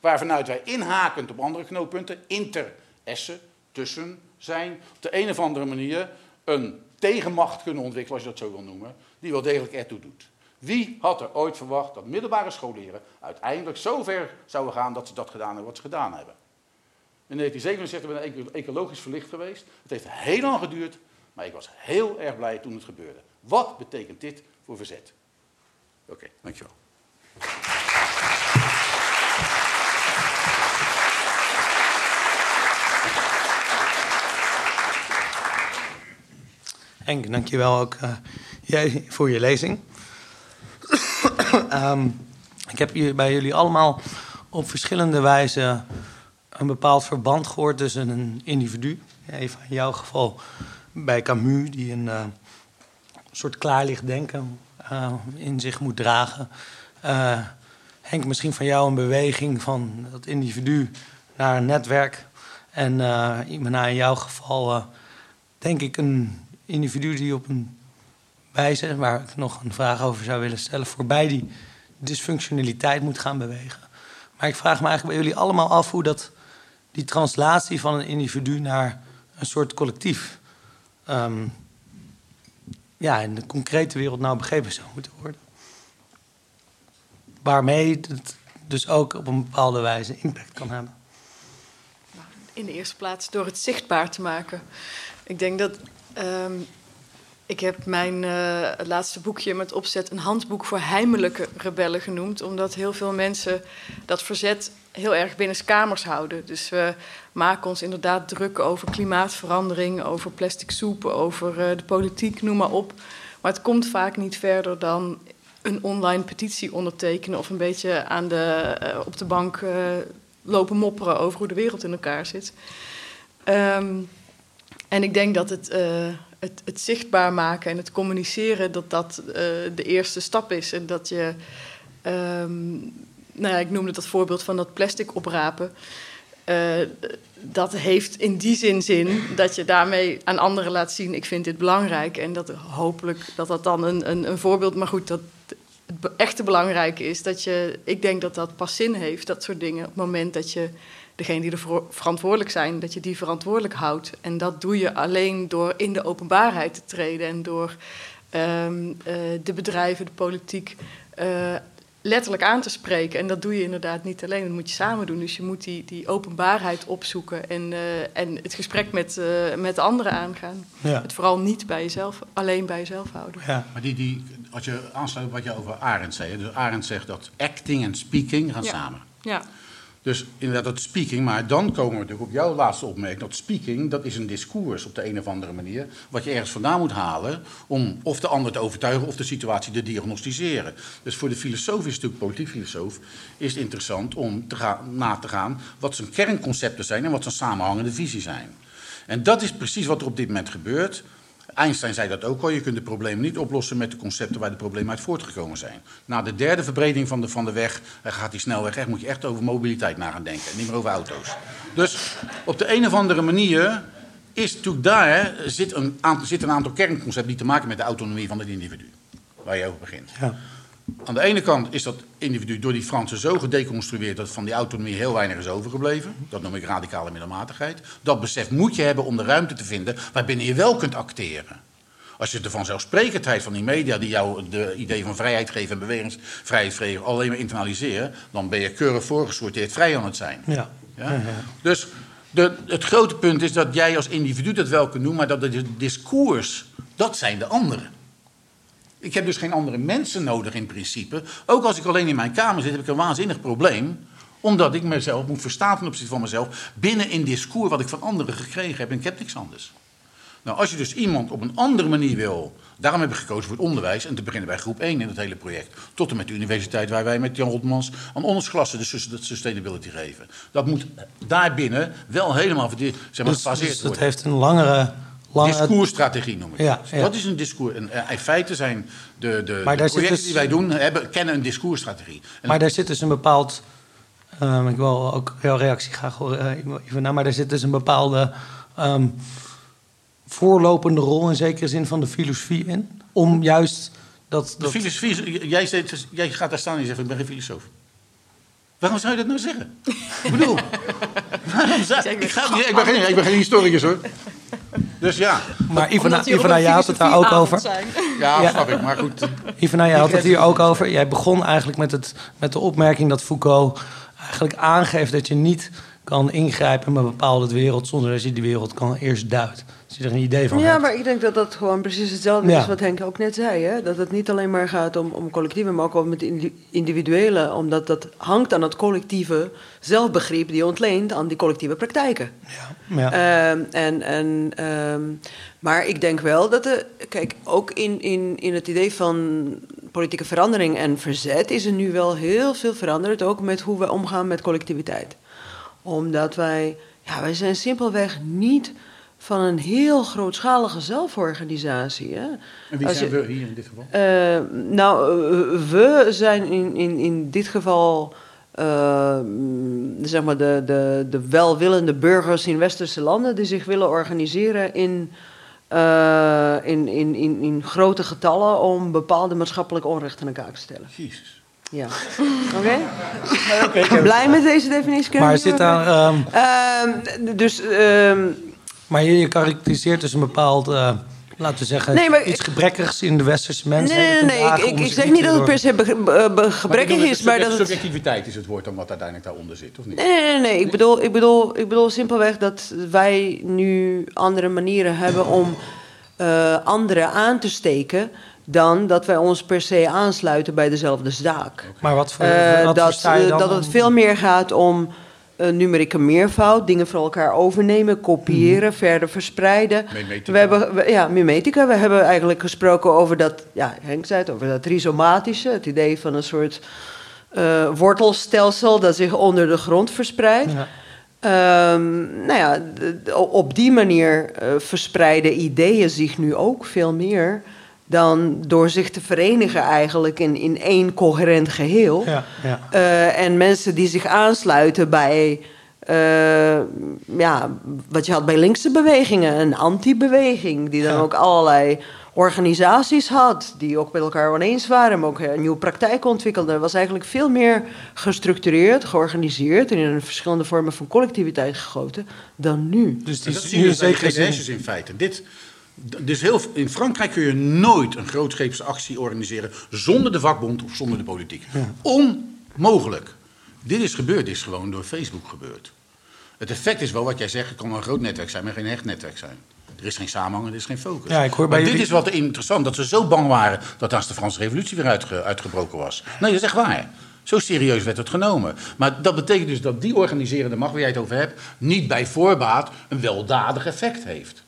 Waarvanuit wij inhakend op andere knooppunten, interessen, tussen zijn, op de een of andere manier een tegenmacht kunnen ontwikkelen, als je dat zo wil noemen, die wel degelijk ertoe doet. Wie had er ooit verwacht dat middelbare scholieren uiteindelijk zo ver zouden gaan dat ze dat gedaan hebben wat ze gedaan hebben? In 1967 ben ik ecologisch verlicht geweest. Het heeft heel lang geduurd, maar ik was heel erg blij toen het gebeurde. Wat betekent dit voor verzet? Oké, okay, dankjewel. Henk, dankjewel ook uh, jij voor je lezing. Um, ik heb bij jullie allemaal op verschillende wijzen een bepaald verband gehoord tussen een individu. Even in jouw geval bij Camus, die een uh, soort klaarlicht denken uh, in zich moet dragen. Uh, Henk, misschien van jou een beweging van dat individu naar een netwerk. En uh, in jouw geval denk ik een individu die op een wijze, waar ik nog een vraag over zou willen stellen, voorbij die dysfunctionaliteit moet gaan bewegen. Maar ik vraag me eigenlijk bij jullie allemaal af hoe dat, die translatie van een individu naar een soort collectief, um, ja, in de concrete wereld nou begrepen zou moeten worden. Waarmee het dus ook op een bepaalde wijze impact kan hebben. In de eerste plaats door het zichtbaar te maken. Ik denk dat Um, ik heb mijn uh, laatste boekje met opzet een handboek voor heimelijke rebellen genoemd, omdat heel veel mensen dat verzet heel erg binnenskamers houden. Dus we maken ons inderdaad druk over klimaatverandering, over plastic soep, over uh, de politiek, noem maar op. Maar het komt vaak niet verder dan een online petitie ondertekenen of een beetje aan de, uh, op de bank lopen mopperen over hoe de wereld in elkaar zit. Ehm, en ik denk dat het, eh, het, het zichtbaar maken en het communiceren, dat dat eh, de eerste stap is. En dat je, ehm, nou ja, ik noemde dat voorbeeld van dat plastic oprapen. Eh, dat heeft in die zin zin dat je daarmee aan anderen laat zien: ik vind dit belangrijk. En dat hopelijk dat dat dan een, een, een voorbeeld. Maar goed, dat het echte belangrijke is dat je, ik denk dat dat pas zin heeft, dat soort dingen. Op het moment dat je degene die ervoor verantwoordelijk zijn, dat je die verantwoordelijk houdt. En dat doe je alleen door in de openbaarheid te treden en door ehm, eh, de bedrijven, de politiek. eh, letterlijk aan te spreken. En dat doe je inderdaad niet alleen, dat moet je samen doen. Dus je moet die, die openbaarheid opzoeken en, eh, en het gesprek met, met anderen aangaan. Ja. Het vooral niet bij jezelf, alleen bij jezelf houden. Ja. Maar die, die, als je aansluit op wat je over Arendt zei. Dus Arendt zegt dat acting en speaking gaan Ja. samen. Ja, Dus inderdaad dat speaking, maar dan komen we natuurlijk op jouw laatste opmerking. Dat speaking, dat is een discours op de een of andere manier. Wat je ergens vandaan moet halen om of de ander te overtuigen of de situatie te diagnosticeren. Dus voor de filosoof is natuurlijk, politiek filosoof, is het interessant om te gaan, na te gaan wat zijn kernconcepten zijn en wat zijn samenhangende visies zijn. En dat is precies wat er op dit moment gebeurt. Einstein zei dat ook al, je kunt de problemen niet oplossen met de concepten waar de problemen uit voortgekomen zijn. Na de derde verbreding van de, van de weg eh, gaat die snelweg echt, moet je echt over mobiliteit na gaan denken en niet meer over auto's. Dus op de een of andere manier is daar zit een, aantal, zit een aantal kernconcepten die te maken met de autonomie van het individu, waar je over begint. Ja. Aan de ene kant is dat individu door die Fransen zo gedeconstrueerd dat van die autonomie heel weinig is overgebleven. Dat noem ik radicale middelmatigheid. Dat besef moet je hebben om de ruimte te vinden waarbinnen je wel kunt acteren. Als je de vanzelfsprekendheid van die media die jou de idee van vrijheid geven en bewegingsvrijheid geven alleen maar internaliseren, dan ben je keurig voorgesorteerd vrij aan het zijn. Ja. Ja? Dus de, het grote punt is dat jij als individu dat wel kunt doen, maar dat het discours, dat zijn de anderen. Ik heb dus geen andere mensen nodig in principe. Ook als ik alleen in mijn kamer zit, heb ik een waanzinnig probleem. Omdat ik mezelf moet verstaan ten opzichte van mezelf. binnen een discours wat ik van anderen gekregen heb. En ik heb niks anders. Nou, als je dus iemand op een andere manier wil. Daarom heb ik gekozen voor het onderwijs. En te beginnen bij groep 1 in het hele project. Tot en met de universiteit, waar wij met Jan Rotmans aan ondersklassen de sus- de sustainability geven. Dat moet daarbinnen wel helemaal zeg maar, Dus, gefaseerd dus het worden. heeft een langere... langere Discoursstrategie noem ik Ja, dat. ja. Dat is een discours. En, eh, in feite zijn de, de, projecten dus- die wij doen, hebben, kennen een discoursstrategie. En Maar daar zit dus een bepaald... ehm, ik wil ook jouw reactie graag horen, Ivana. Maar daar zit dus een bepaalde ehm, voorlopende rol... in zekere zin van de filosofie in. Om juist dat... de filosofie, is- jij, zegt, jij gaat daar staan en je zegt, ik ben geen filosoof. Waarom zou je dat nou zeggen? ik bedoel, waarom zou, ik, ga, ik, ben geen, ik ben geen historicus hoor. Dus ja, maar Ivana, Ivana jij had het daar ook over. ja, Ja. snap ik. Maar goed, Ivana, jij had het hier ook over. Jij begon eigenlijk met, het, met de opmerking dat Foucault eigenlijk aangeeft dat je niet kan ingrijpen in een bepaalde wereld zonder dat je die wereld kan eerst duidt. Als je er een idee van Ja, hebt. maar ik denk dat dat gewoon precies hetzelfde Ja. is wat Henk ook net zei. Hè? Dat het niet alleen maar gaat om, om collectieve, maar ook om het indi- individuele. Omdat dat hangt aan het collectieve zelfbegrip die ontleent aan die collectieve praktijken. Ja, ja. Ehm, en, en, ehm, maar ik denk wel dat de. Kijk, ook in, in, in het idee van politieke verandering en verzet is er nu wel heel veel veranderd. Ook met hoe we omgaan met collectiviteit. Omdat wij. Ja, wij zijn simpelweg niet van een heel grootschalige zelforganisatie. Hè? en wie Als zijn je- we hier in dit geval? eh, nou, eh, we zijn in, in, in dit geval eh, zeg maar de, de, de welwillende burgers in westerse landen die zich willen organiseren in, eh, in, in, in, in grote getallen om bepaalde maatschappelijke onrechten aan elkaar te stellen. Jezus. Ja. Oké? Blij met deze definitie? Kunnen maar zit daar, ehm, Ehm, dus ehm, maar je, je karakteriseert dus een bepaald, eh, laten we zeggen, Nee, maar iets ik- gebrekkigs in de westerse mensen. nee, nee, nee, nee. Ik, ik, ik zeg niet dat het per se be- be- be- gebrekkig is, maar dat het... Subjectiviteit is het woord dan wat uiteindelijk daaronder zit, of niet? Nee, nee, nee. nee. Ik, bedoel, ik, bedoel, ik bedoel simpelweg dat wij nu andere manieren hebben om eh, anderen aan te steken. dan dat wij ons per se aansluiten bij dezelfde zaak. Maar wat voor, Eh, wat dat, versta je dan dat het veel meer gaat om een numerieke meervoud, dingen voor elkaar overnemen, kopiëren, verder verspreiden. Mimetica. We hebben, we- ja, mimetica. We hebben eigenlijk gesproken over dat, ja, Henk zei het, over dat rhizomatische, het idee van een soort eh, wortelstelsel dat zich onder de grond verspreidt. Ja. Ehm, nou ja, d- op die manier eh, verspreiden ideeën zich nu ook veel meer dan door zich te verenigen eigenlijk in, in één coherent geheel. Ja, ja. Eh, en mensen die zich aansluiten bij eh, ja, wat je had bij linkse bewegingen, een anti-beweging, die dan Ja. ook allerlei organisaties had, die ook met elkaar oneens waren, maar ook een nieuwe praktijk ontwikkelden. Was eigenlijk veel meer gestructureerd, georganiseerd en in verschillende vormen van collectiviteit gegoten dan nu. Dus die dat is nu zeker in feite. Dit, dus heel, in Frankrijk kun je nooit een grootscheepse actie organiseren zonder de vakbond of zonder de politiek. Onmogelijk. Dit is gebeurd, dit is gewoon door Facebook gebeurd. Het effect is wel wat jij zegt, het kan wel een groot netwerk zijn, maar geen hecht netwerk zijn. Er is geen samenhang, er is geen focus. Ja, ik hoor bij maar dit jullie- is wat interessant, dat ze zo bang waren dat als de Franse revolutie weer uitge- uitgebroken was. Nee, dat is echt waar. Zo serieus werd het genomen. Maar dat betekent dus dat die organiserende macht waar jij het over hebt, niet bij voorbaat een weldadig effect heeft.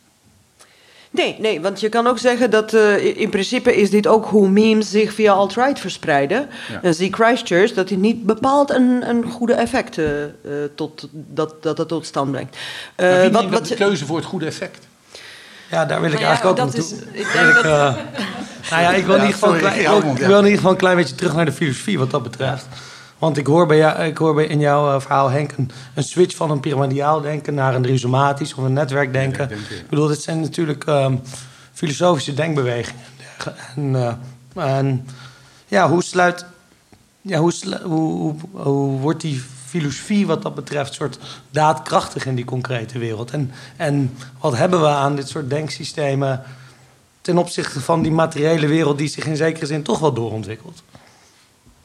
Nee, nee, want je kan ook zeggen dat eh, in principe is dit ook hoe memes zich via alt-right verspreiden. Ja. En zie Christchurch dat dit niet bepaald een, een goede effect eh, eh, tot, dat, dat het tot stand brengt. Eh, Maar wie wat, dat wat, de keuze voor het goede effect? Ja, daar wil ik Nou ja, eigenlijk ook dat naartoe. is- ik Wil denk ik, nou ja, ik wil, in ieder geval, een sorry, klein- ik wil, in ieder geval een klein beetje terug naar de filosofie wat dat betreft. Want ik hoor, bij jou, ik hoor bij in jouw eh, verhaal, Henk, een, een switch van een piramidiaal denken naar een rhizomatisch of een netwerkdenken. Netwerkdenken. Ik bedoel, dit zijn natuurlijk ehm, filosofische denkbewegingen. En, eh, en ja, hoe sluit. Ja, hoe, hoe, hoe, hoe wordt die filosofie wat dat betreft soort daadkrachtig in die concrete wereld? En, en wat hebben we aan dit soort denksystemen ten opzichte van die materiële wereld die zich in zekere zin toch wel doorontwikkelt?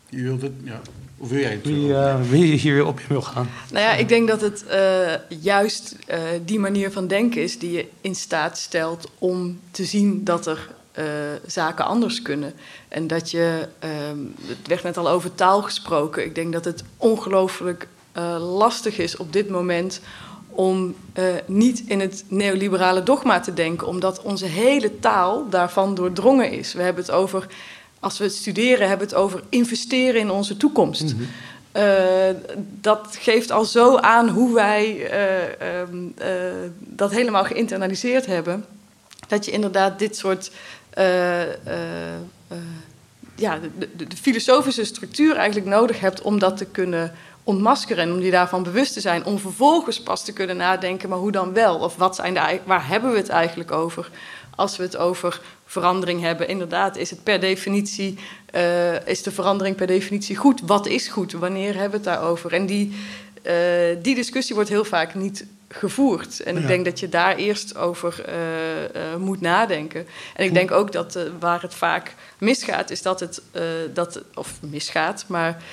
Je wilt het, ja. Of wil jij het? Wie, eh, wie hier op in wil gaan? Nou ja, ik denk dat het eh, juist eh, die manier van denken is die je in staat stelt om te zien dat er eh, zaken anders kunnen. En dat je, ehm, het werd net al over taal gesproken. Ik denk dat het ongelooflijk eh, lastig is op dit moment om eh, niet in het neoliberale dogma te denken, omdat onze hele taal daarvan doordrongen is. We hebben het over, als we het studeren, hebben we het over investeren in onze toekomst. Eh, dat geeft al zo aan hoe wij eh, ehm, eh, dat helemaal geïnternaliseerd hebben. Dat je inderdaad dit soort ja, de, de, de filosofische structuur eigenlijk nodig hebt om dat te kunnen ontmaskeren en om je daarvan bewust te zijn, om vervolgens pas te kunnen nadenken, maar hoe dan wel? Of wat zijn de, waar hebben we het eigenlijk over? Als we het over verandering hebben, inderdaad, is het per definitie, eh, is de verandering per definitie goed? Wat is goed? Wanneer hebben we het daarover? En die, eh, die discussie wordt heel vaak niet gevoerd. En ik denk dat je daar eerst over eh, moet nadenken. En ik denk ook dat waar het vaak misgaat, is dat het, dat, of misgaat, maar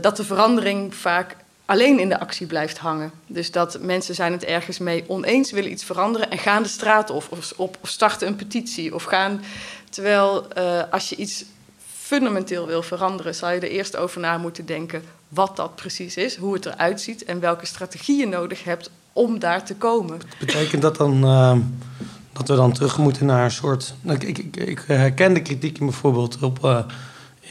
dat de verandering vaak alleen in de actie blijft hangen. Dus dat mensen zijn het ergens mee oneens, willen iets veranderen en gaan de straat op of, of starten een petitie. Of gaan, terwijl eh, als je iets fundamenteel wil veranderen, zal je er eerst over na moeten denken wat dat precies is, hoe het eruit ziet en welke strategie je nodig hebt om daar te komen. Betekent dat dan ehm, dat we dan terug moeten naar een soort. Ik, ik, ik, herken de kritiek bijvoorbeeld op, eh,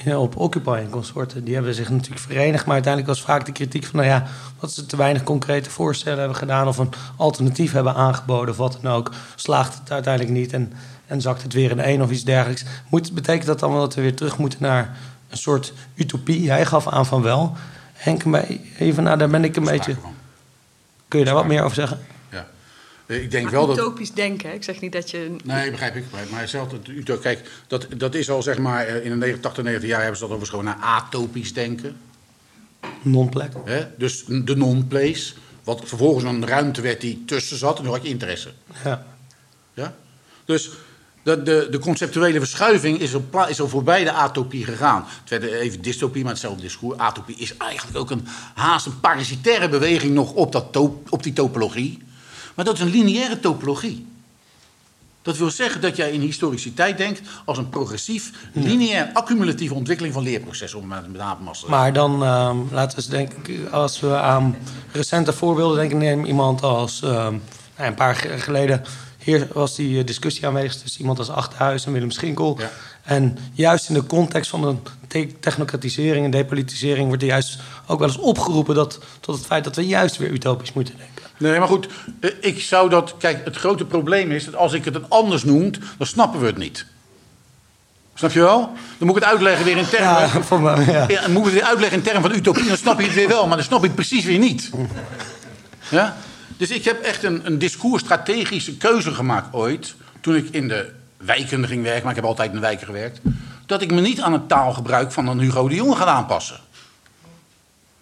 op Occupy en consorten. Die hebben zich natuurlijk verenigd, maar uiteindelijk was vaak de kritiek van: nou ja, dat ze te weinig concrete voorstellen hebben gedaan of een alternatief hebben aangeboden of wat dan ook. Slaagt het uiteindelijk niet en, en zakt het weer in één of iets dergelijks. Moet, betekent dat dan wel dat we weer terug moeten naar een soort utopie? Hij gaf aan van wel. Henk, even, nou, daar ben ik een beetje. Kun je daar wat meer over zeggen? Eh, Ik denk Maar wel dat. utopisch denken, hè? ik zeg niet dat je... Nee, begrijp ik. Maar- Maar zelf, het utop- kijk, dat, dat is al zeg maar, eh, in de 89, 80, 90 jaar hebben ze dat overigens gewoon naar atopisch denken. Non-plek. Hè? Dus de non-place. Wat vervolgens een ruimte werd die tussen zat en toen had je interesse. Ja. Ja? Dus de, de, de conceptuele verschuiving is al, is al voorbij de atopie gegaan. Het werd even dystopie, maar hetzelfde discours. Atopie is eigenlijk ook een haast een parasitaire beweging nog op, dat to- op die topologie. Maar dat is een lineaire topologie. Dat wil zeggen dat jij in historiciteit denkt als een progressief, lineair, accumulatieve ontwikkeling van leerprocessen. Om het met havenmassa Maar dan ehm, laten we eens denken, als we aan recente voorbeelden denken, neem iemand als ehm, nou, een paar geleden. Hier was die eh, discussie aanwezig tussen iemand als Achterhuis en Willem Schinkel. Ja. En juist in de context van de te- technocratisering en depolitisering wordt er juist ook wel eens opgeroepen dat, tot het feit dat we juist weer utopisch moeten denken. Nee, maar goed, eh, ik zou dat... Kijk, het grote probleem is dat als ik het het anders noem, dan snappen we het niet. Snap je wel? Dan moet ik het uitleggen weer in termen... Ja, voor me, ja. Ja, dan moet ik het uitleggen in termen van utopie, dan snap je het weer wel, maar dan snap je het precies weer niet. Ja? Dus ik heb echt een, een discours-strategische keuze gemaakt ooit, toen ik in de wijken ging werken, maar ik heb altijd in de wijken gewerkt, dat ik me niet aan het taalgebruik van een Hugo de Jonge ga aanpassen.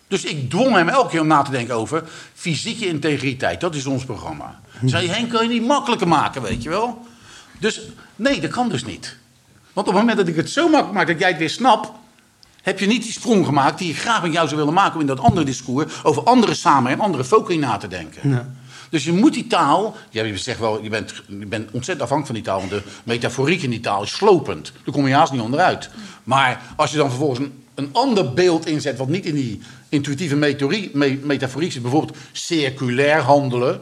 Dus ik dwong hem elke keer om na te denken over fysieke integriteit. Dat is ons programma. Zei Henk, kan je niet makkelijker maken, weet je wel? Dus nee, dat kan dus niet. Want op het moment dat ik het zo makkelijk maak dat jij het weer snapt, heb je niet die sprong gemaakt die ik graag met jou zou willen maken om in dat andere discours over andere samen en andere focus na te denken. Dus je moet die taal, ja, je zegt wel, je bent, je bent ontzettend afhankelijk van die taal, want de metaforiek in die taal is slopend. Daar kom je haast niet onderuit. Maar als je dan vervolgens een, een ander beeld inzet, wat niet in die intuïtieve methorie- me- metaforiek zit, bijvoorbeeld circulair handelen,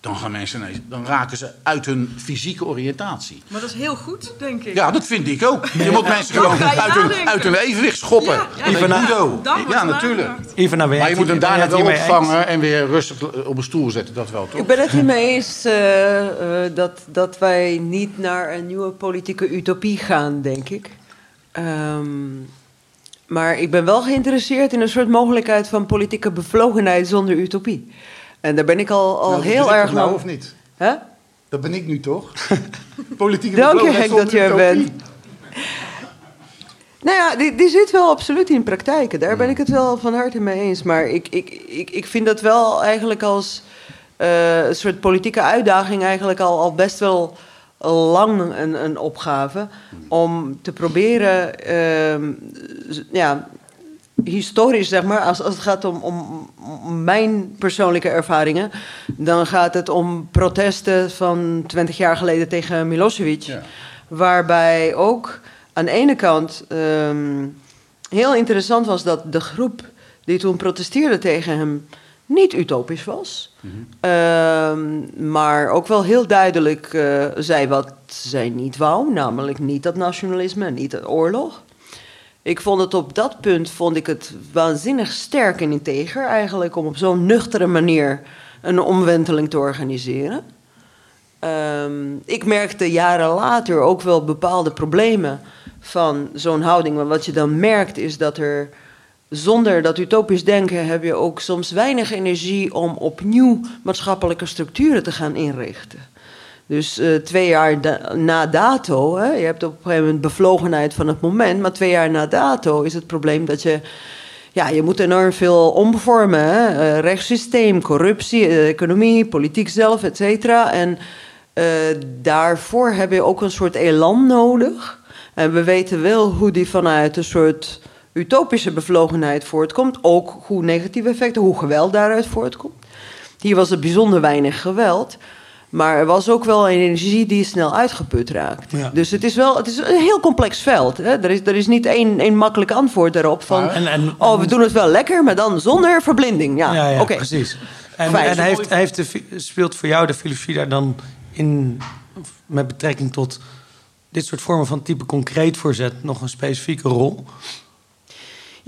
dan gaan mensen ineens, dan raken ze uit hun fysieke oriëntatie. Maar dat is heel goed, denk ik. Ja, dat vind ik ook. Je moet mensen gewoon uit hun, uit hun evenwicht schoppen. Ja, ja, Even na- Ja, natuurlijk. Ivana, ben jij Maar je moet hem daarna wel opvangen en weer rustig op een stoel zetten. Dat wel, toch? Ik ben het hiermee eens eh, eh, dat, dat wij niet naar een nieuwe politieke utopie gaan, denk ik. Ehm, maar ik ben wel geïnteresseerd in een soort mogelijkheid van politieke bevlogenheid zonder utopie. En daar ben ik al, al Nou, heel erg nou, lang. of niet? Hè? Dat ben ik nu toch? Politieke Dank je, Henk, dat je er utopie. bent. Nou ja, die, die zit wel absoluut in praktijken. Daar ben ik het wel van harte mee eens. Maar ik, ik, ik, ik vind dat wel eigenlijk als eh, een soort politieke uitdaging... eigenlijk al, al best wel lang een, een opgave... om te proberen, ehm, ja, historisch zeg maar... als, als het gaat om, om, om mijn persoonlijke ervaringen... dan gaat het om protesten van 20 jaar geleden tegen Milosevic... Ja. Waarbij ook aan de ene kant ehm, heel interessant was dat de groep die toen protesteerde tegen hem niet utopisch was. Ehm, maar ook wel heel duidelijk eh, zei wat zij niet wou, namelijk niet dat nationalisme niet de oorlog. Ik vond het op dat punt vond ik het waanzinnig sterk en integer eigenlijk om op zo'n nuchtere manier een omwenteling te organiseren. Ehm, ik merkte jaren later ook wel bepaalde problemen van zo'n houding. Maar wat je dan merkt is dat er zonder dat utopisch denken heb je ook soms weinig energie om opnieuw maatschappelijke structuren te gaan inrichten. Dus eh, twee jaar na dato, hè, je hebt op een gegeven moment bevlogenheid van het moment, maar twee jaar na dato is het probleem dat je ja, je moet enorm veel omvormen. Hè? Eh, rechtssysteem, corruptie, eh, economie, politiek zelf, et cetera. En daarvoor heb je ook een soort elan nodig. En we weten wel hoe die vanuit een soort utopische bevlogenheid voortkomt. Ook hoe negatieve effecten, hoe geweld daaruit voortkomt. Hier was er bijzonder weinig geweld. Maar er was ook wel een energie die snel uitgeput raakt. Ja. Dus het is wel het is een heel complex veld. Hè? Er, is, er is niet één, één makkelijk antwoord daarop. Van, En- en- oh, we doen het wel lekker, maar dan zonder verblinding. Ja, Ja, precies. En, en heeft, heeft de, speelt voor jou de filosofie daar dan in, met betrekking tot dit soort vormen van type concreet voorzet, nog een specifieke rol?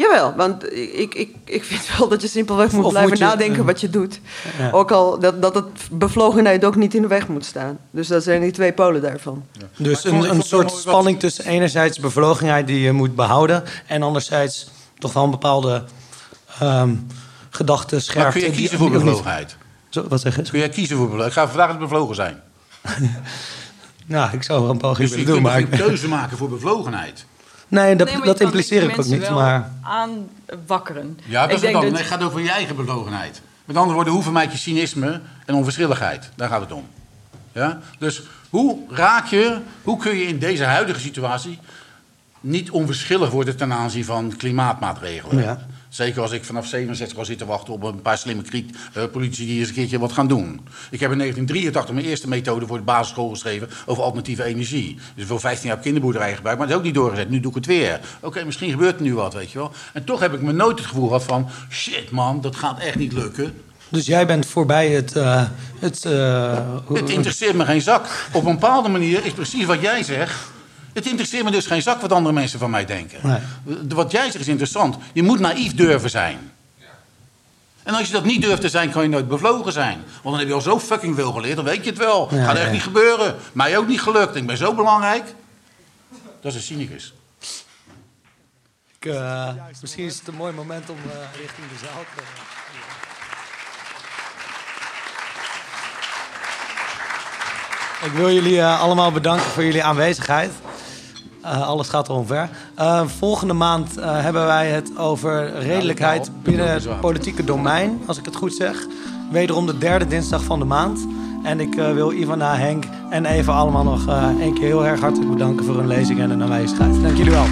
Jawel, want ik, ik, ik vind wel dat je simpelweg moet Of blijven moet je, nadenken wat je doet. Ja. Ook al dat, dat het bevlogenheid ook niet in de weg moet staan. Dus dat zijn die twee polen daarvan. Dus Maar een, een soort wel wat- spanning tussen enerzijds bevlogenheid die je moet behouden en anderzijds toch wel een bepaalde ehm gedachte Maar scherpte. kun je die- kiezen voor bevlogenheid? Zo, wat zeg je? Kun jij kiezen voor bevlogenheid? Ik ga vandaag het bevlogen zijn. Nou, ik zou er een poging Dus je willen doen, kunt maar... toch ik- een keuze maken voor bevlogenheid? Nee, dat, Nee, dat impliceer ik ook niet, maar... aanwakkeren. Ja, dat ik is denk het dan. dat Nee, het gaat over je eigen bevlogenheid. Met andere woorden, hoe vermijd je cynisme en onverschilligheid? Daar gaat het om. Ja? Dus hoe raak je, hoe kun je in deze huidige situatie niet onverschillig worden ten aanzien van klimaatmaatregelen? Ja. Zeker als ik vanaf 67 al zit te wachten op een paar slimme kriet, eh, politici die eens een keertje wat gaan doen. Ik heb in 1983 mijn eerste methode voor de basisschool geschreven over alternatieve energie. Dus voor 15 jaar op kinderboerderij gebruikt, maar dat is ook niet doorgezet. Nu doe ik het weer. Oké, misschien gebeurt er nu wat, weet je wel. En toch heb ik me nooit het gevoel gehad van, shit man, dat gaat echt niet lukken. Dus jij bent voorbij het... eh, het, eh, Het interesseert me geen zak. Op een bepaalde manier is precies wat jij zegt. Het interesseert me dus geen zak wat andere mensen van mij denken. Nee. Wat jij zegt is interessant. Je moet naïef durven zijn. En als je dat niet durft te zijn, kan je nooit bevlogen zijn. Want dan heb je al zo fucking veel geleerd, dan weet je het wel. Ja, Gaat echt ja. niet gebeuren. Mij ook niet gelukt. Ik ben zo belangrijk. Dat is een cynicus. Ik, eh, misschien is het een mooi moment om eh, richting de zaal te Ik wil jullie eh, allemaal bedanken voor jullie aanwezigheid. Eh, alles gaat er omver. Eh, volgende maand eh, hebben wij het over redelijkheid Ja, dat binnen het politieke domein, als ik het goed zeg. Wederom de derde dinsdag van de maand. En ik wil Ivana, Henk en Eva allemaal nog één keer heel erg hartelijk bedanken voor hun lezing en hun aanwezigheid. Dank jullie wel.